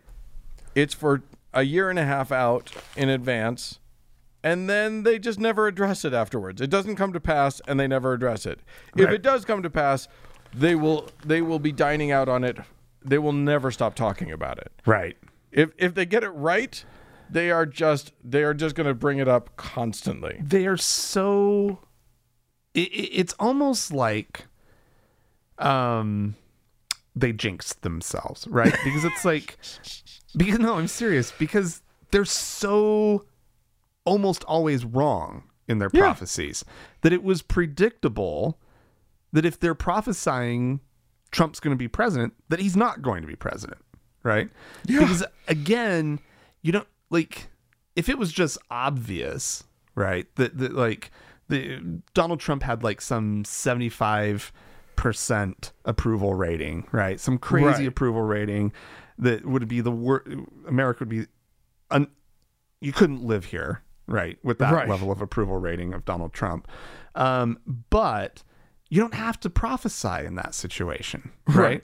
It's for a year and a half out in advance, and then they just never address it afterwards. It doesn't come to pass, and they never address it. If it does come to pass, they will they will be dining out on it. They will never stop talking about it. right If if they get it right, they are just they are just going to bring it up constantly. they are so it, it- it's almost like um they jinxed themselves right because it's like because no i'm serious because they're so almost always wrong in their Yeah. prophecies that it was predictable that if they're prophesying trump's going to be president that he's not going to be president right because again you don't like if it was just obvious right that, that like the donald trump had like some 75 percent approval rating right some crazy Right. approval rating that would be the worst america would be un- you couldn't live here right with that Right. level of approval rating of donald trump um, but you don't have to prophesy in that situation right, Right.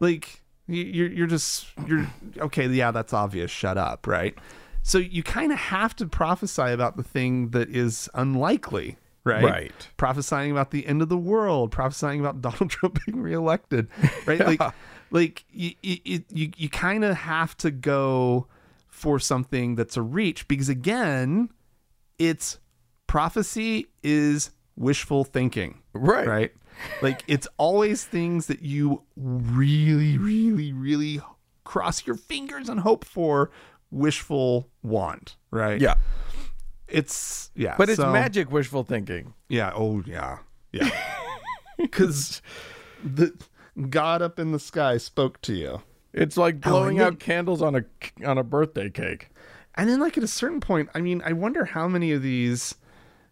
like you- you're, you're just you're okay yeah that's obvious. Shut up right? So you kind of have to prophesy about the thing that is unlikely right? Right. prophesying about the end of the world prophesying about donald trump being reelected right? Like like you you, you, you kind of have to go for something that's a reach because again it's prophecy is wishful thinking Right. right like it's always things that you really really really cross your fingers and hope for wishful want right Yeah. it's yeah But it's so- magic wishful thinking. yeah oh yeah yeah because the god up in the sky spoke to you It's like Oh, blowing and out candles on a on a birthday cake. and then like at a certain point i mean i wonder how many of these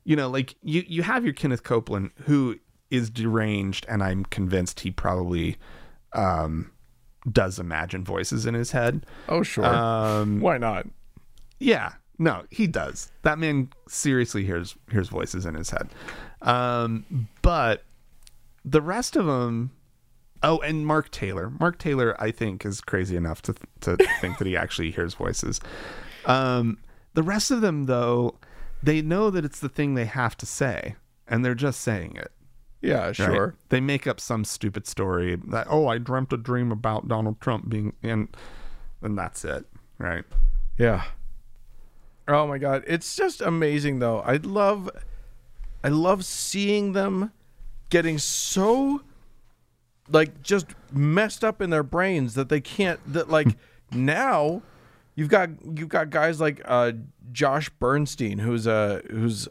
you know like you you have your kenneth copeland who is deranged and i'm convinced he probably um does imagine voices in his head. Oh sure. um Why not? yeah. No he does. That man seriously hears hears voices in his head. Um but the rest of them oh and mark taylor. Mark taylor i think is crazy enough to to think that he actually hears voices. Um the rest of them though they know that it's the thing they have to say and they're just saying it Yeah, right? sure. they make up some stupid story that oh i dreamt a dream about donald trump being and and that's it right Yeah. Oh my god, it's just amazing though. I love I love seeing them getting so like just messed up in their brains that they can't that like now you've got you've got guys like uh Josh Bernstein who's a who's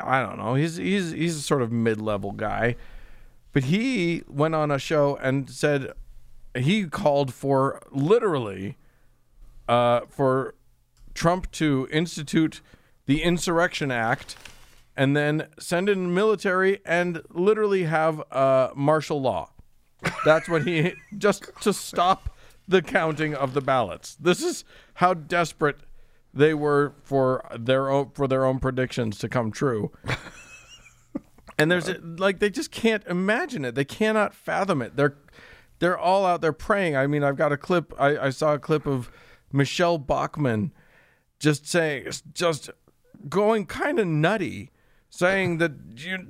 I don't know, he's he's he's a sort of mid-level guy. But he went on a show and said he called for literally uh, for Trump to institute the Insurrection Act and then send in military and literally have uh, martial law. That's what he just to stop the counting of the ballots. This is how desperate they were for their own for their own predictions to come true. And there's a, like they just can't imagine it. They cannot fathom it. They're they're all out there praying. I mean, I've got a clip. I, I saw a clip of Michele Bachmann just saying, just going kind of nutty, saying that you,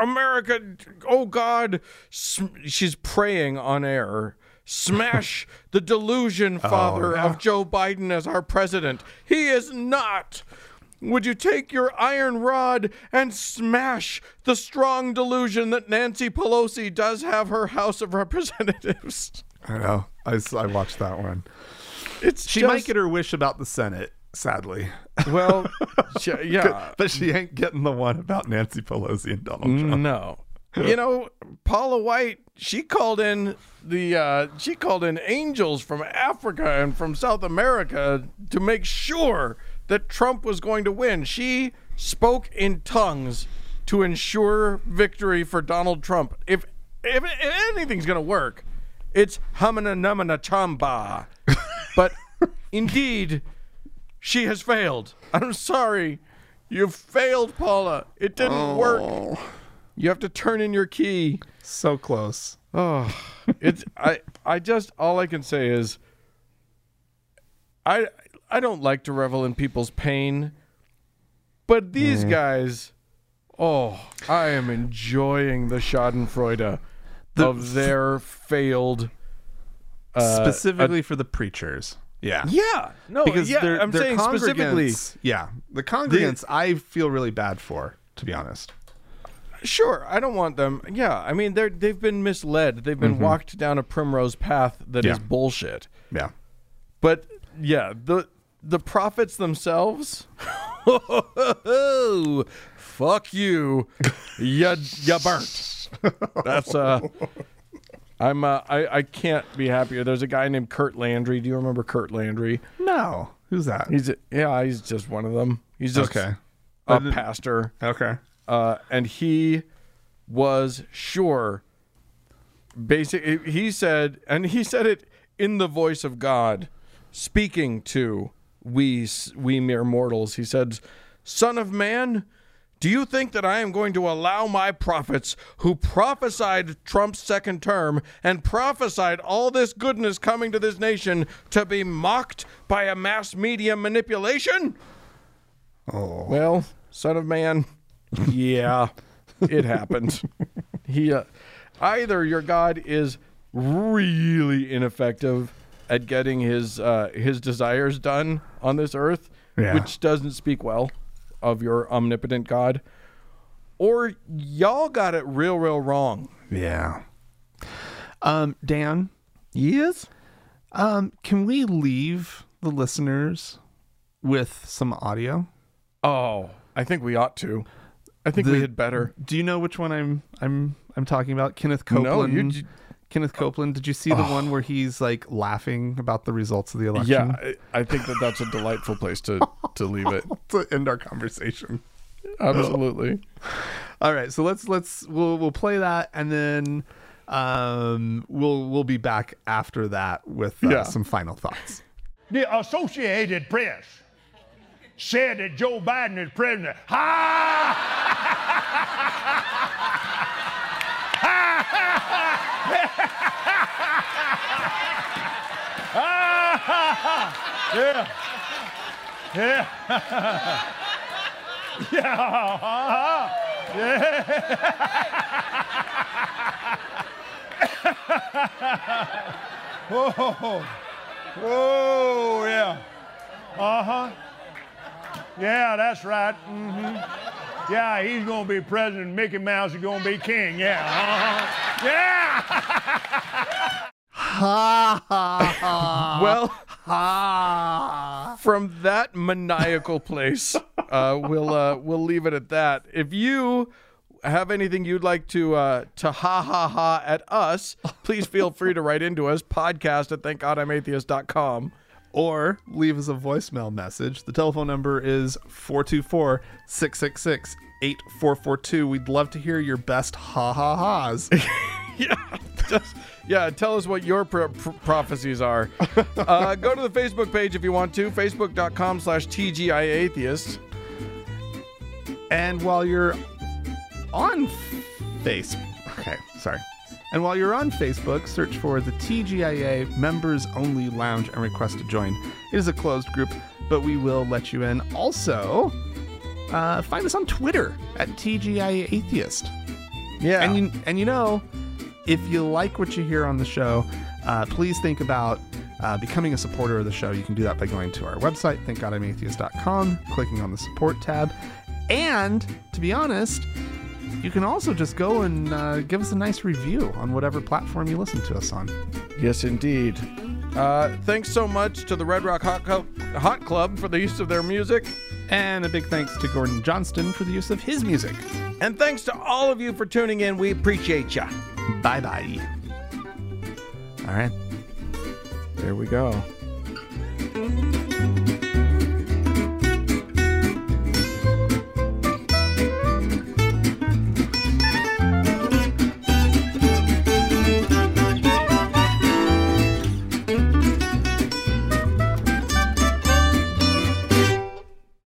America, oh God, she's praying on air. Smash the delusion, oh, father, of Joe Biden as our president. He is not. Would you take your iron rod and smash the strong delusion that Nancy Pelosi does have her House of Representatives? i know I, I watched that one It's She just, might get her wish about the Senate, sadly. well, yeah, but she ain't getting the one about Nancy Pelosi and Donald Trump. no. You know, Paula White, she called in the uh, she called in angels from Africa and from South America to make sure that Trump was going to win. She spoke in tongues to ensure victory for Donald Trump. If if, if anything's going to work, it's hamana namana chamba. But indeed, she has failed. I'm sorry. You've failed, Paula. It didn't work. You have to turn in your key. So close. Oh, it's I I just all I can say is I I don't like to revel in people's pain, but these guys, oh, I am enjoying the Schadenfreude of their failed uh, Specifically for the preachers. Yeah. Yeah, no, Because yeah, they're, I'm they're saying specifically. Yeah. The congregants I feel really bad for, to be honest. Sure, I don't want them. Yeah, I mean they're they've been misled. They've been walked down a primrose path that is Yeah. bullshit. Yeah. But yeah, the the prophets themselves. fuck you, you you burnt. That's uh. I'm uh, I I can't be happier. There's a guy named Kurt Landry. Do you remember Kurt Landry? No. Who's that? He's a, yeah, he's just one of them. He's just Okay. a pastor. Okay. Uh, and he was sure. Basic, he said, and he said it in the voice of God, speaking to we we mere mortals. He said, "Son of man." Do you think that I am going to allow my prophets who prophesied Trump's second term and prophesied all this goodness coming to this nation to be mocked by a mass media manipulation? Oh. Well, son of man, yeah, it happened. he uh, either your God is really ineffective at getting his uh, his desires done on this earth, Yeah. which doesn't speak well of your omnipotent God, or y'all got it real, real wrong. Yeah. Um, Dan, Yes. um, can we leave the listeners with some audio? Oh, I think we ought to. I think we The- had better. Do you know which one I'm I'm I'm talking about? Kenneth No, Copeland. you Kenneth Copeland. Did you see the one where he's like laughing about the results of the election? Yeah, I, I think that that's a delightful place to to leave it. to end our conversation. Absolutely. All right, so let's let's we'll we'll play that and then um we'll we'll be back after that with uh, Yeah. some final thoughts. The Associated Press said that Joe Biden is president. Ha! yeah. Yeah. yeah. Yeah. Whoa. Whoa, yeah. Uh huh. Yeah, that's right. Mm-hmm. Yeah, he's gonna be president. Mickey Mouse is gonna be king. Yeah. Uh-huh. Yeah. Ha ha ha. Well, ha. from that maniacal place, uh, we'll uh, we'll leave it at that. If you have anything you'd like to uh, to ha ha ha at us, please feel free to write into us podcast at thankgodimatheist.com. Or leave us a voicemail message. The telephone number is 424 666 8442. We'd love to hear your best ha ha ha's. yeah, just, yeah. Tell us what your pro- pro- prophecies are. Uh, go to the Facebook page if you want to. Facebook.com slash TGIAtheist. And while you're on Facebook, okay, sorry. And while you're on Facebook, search for the TGIA Members Only Lounge and request to join. It is a closed group, but we will let you in. Also, uh, find us on Twitter at TGIA Atheist. Yeah. And you and you know, if you like what you hear on the show, uh, please think about uh, becoming a supporter of the show. You can do that by going to our website, thankgodimatheist.com, clicking on the support tab, and to be honest, you can also just go and uh, give us a nice review on whatever platform you listen to us on. Yes, indeed. Uh, thanks so much to the Red Rock Hot, Cl- Hot Club for the use of their music. And a big thanks to Gordon Johnston for the use of his music. And thanks to all of you for tuning in. We appreciate you. Bye bye. All right. There we go.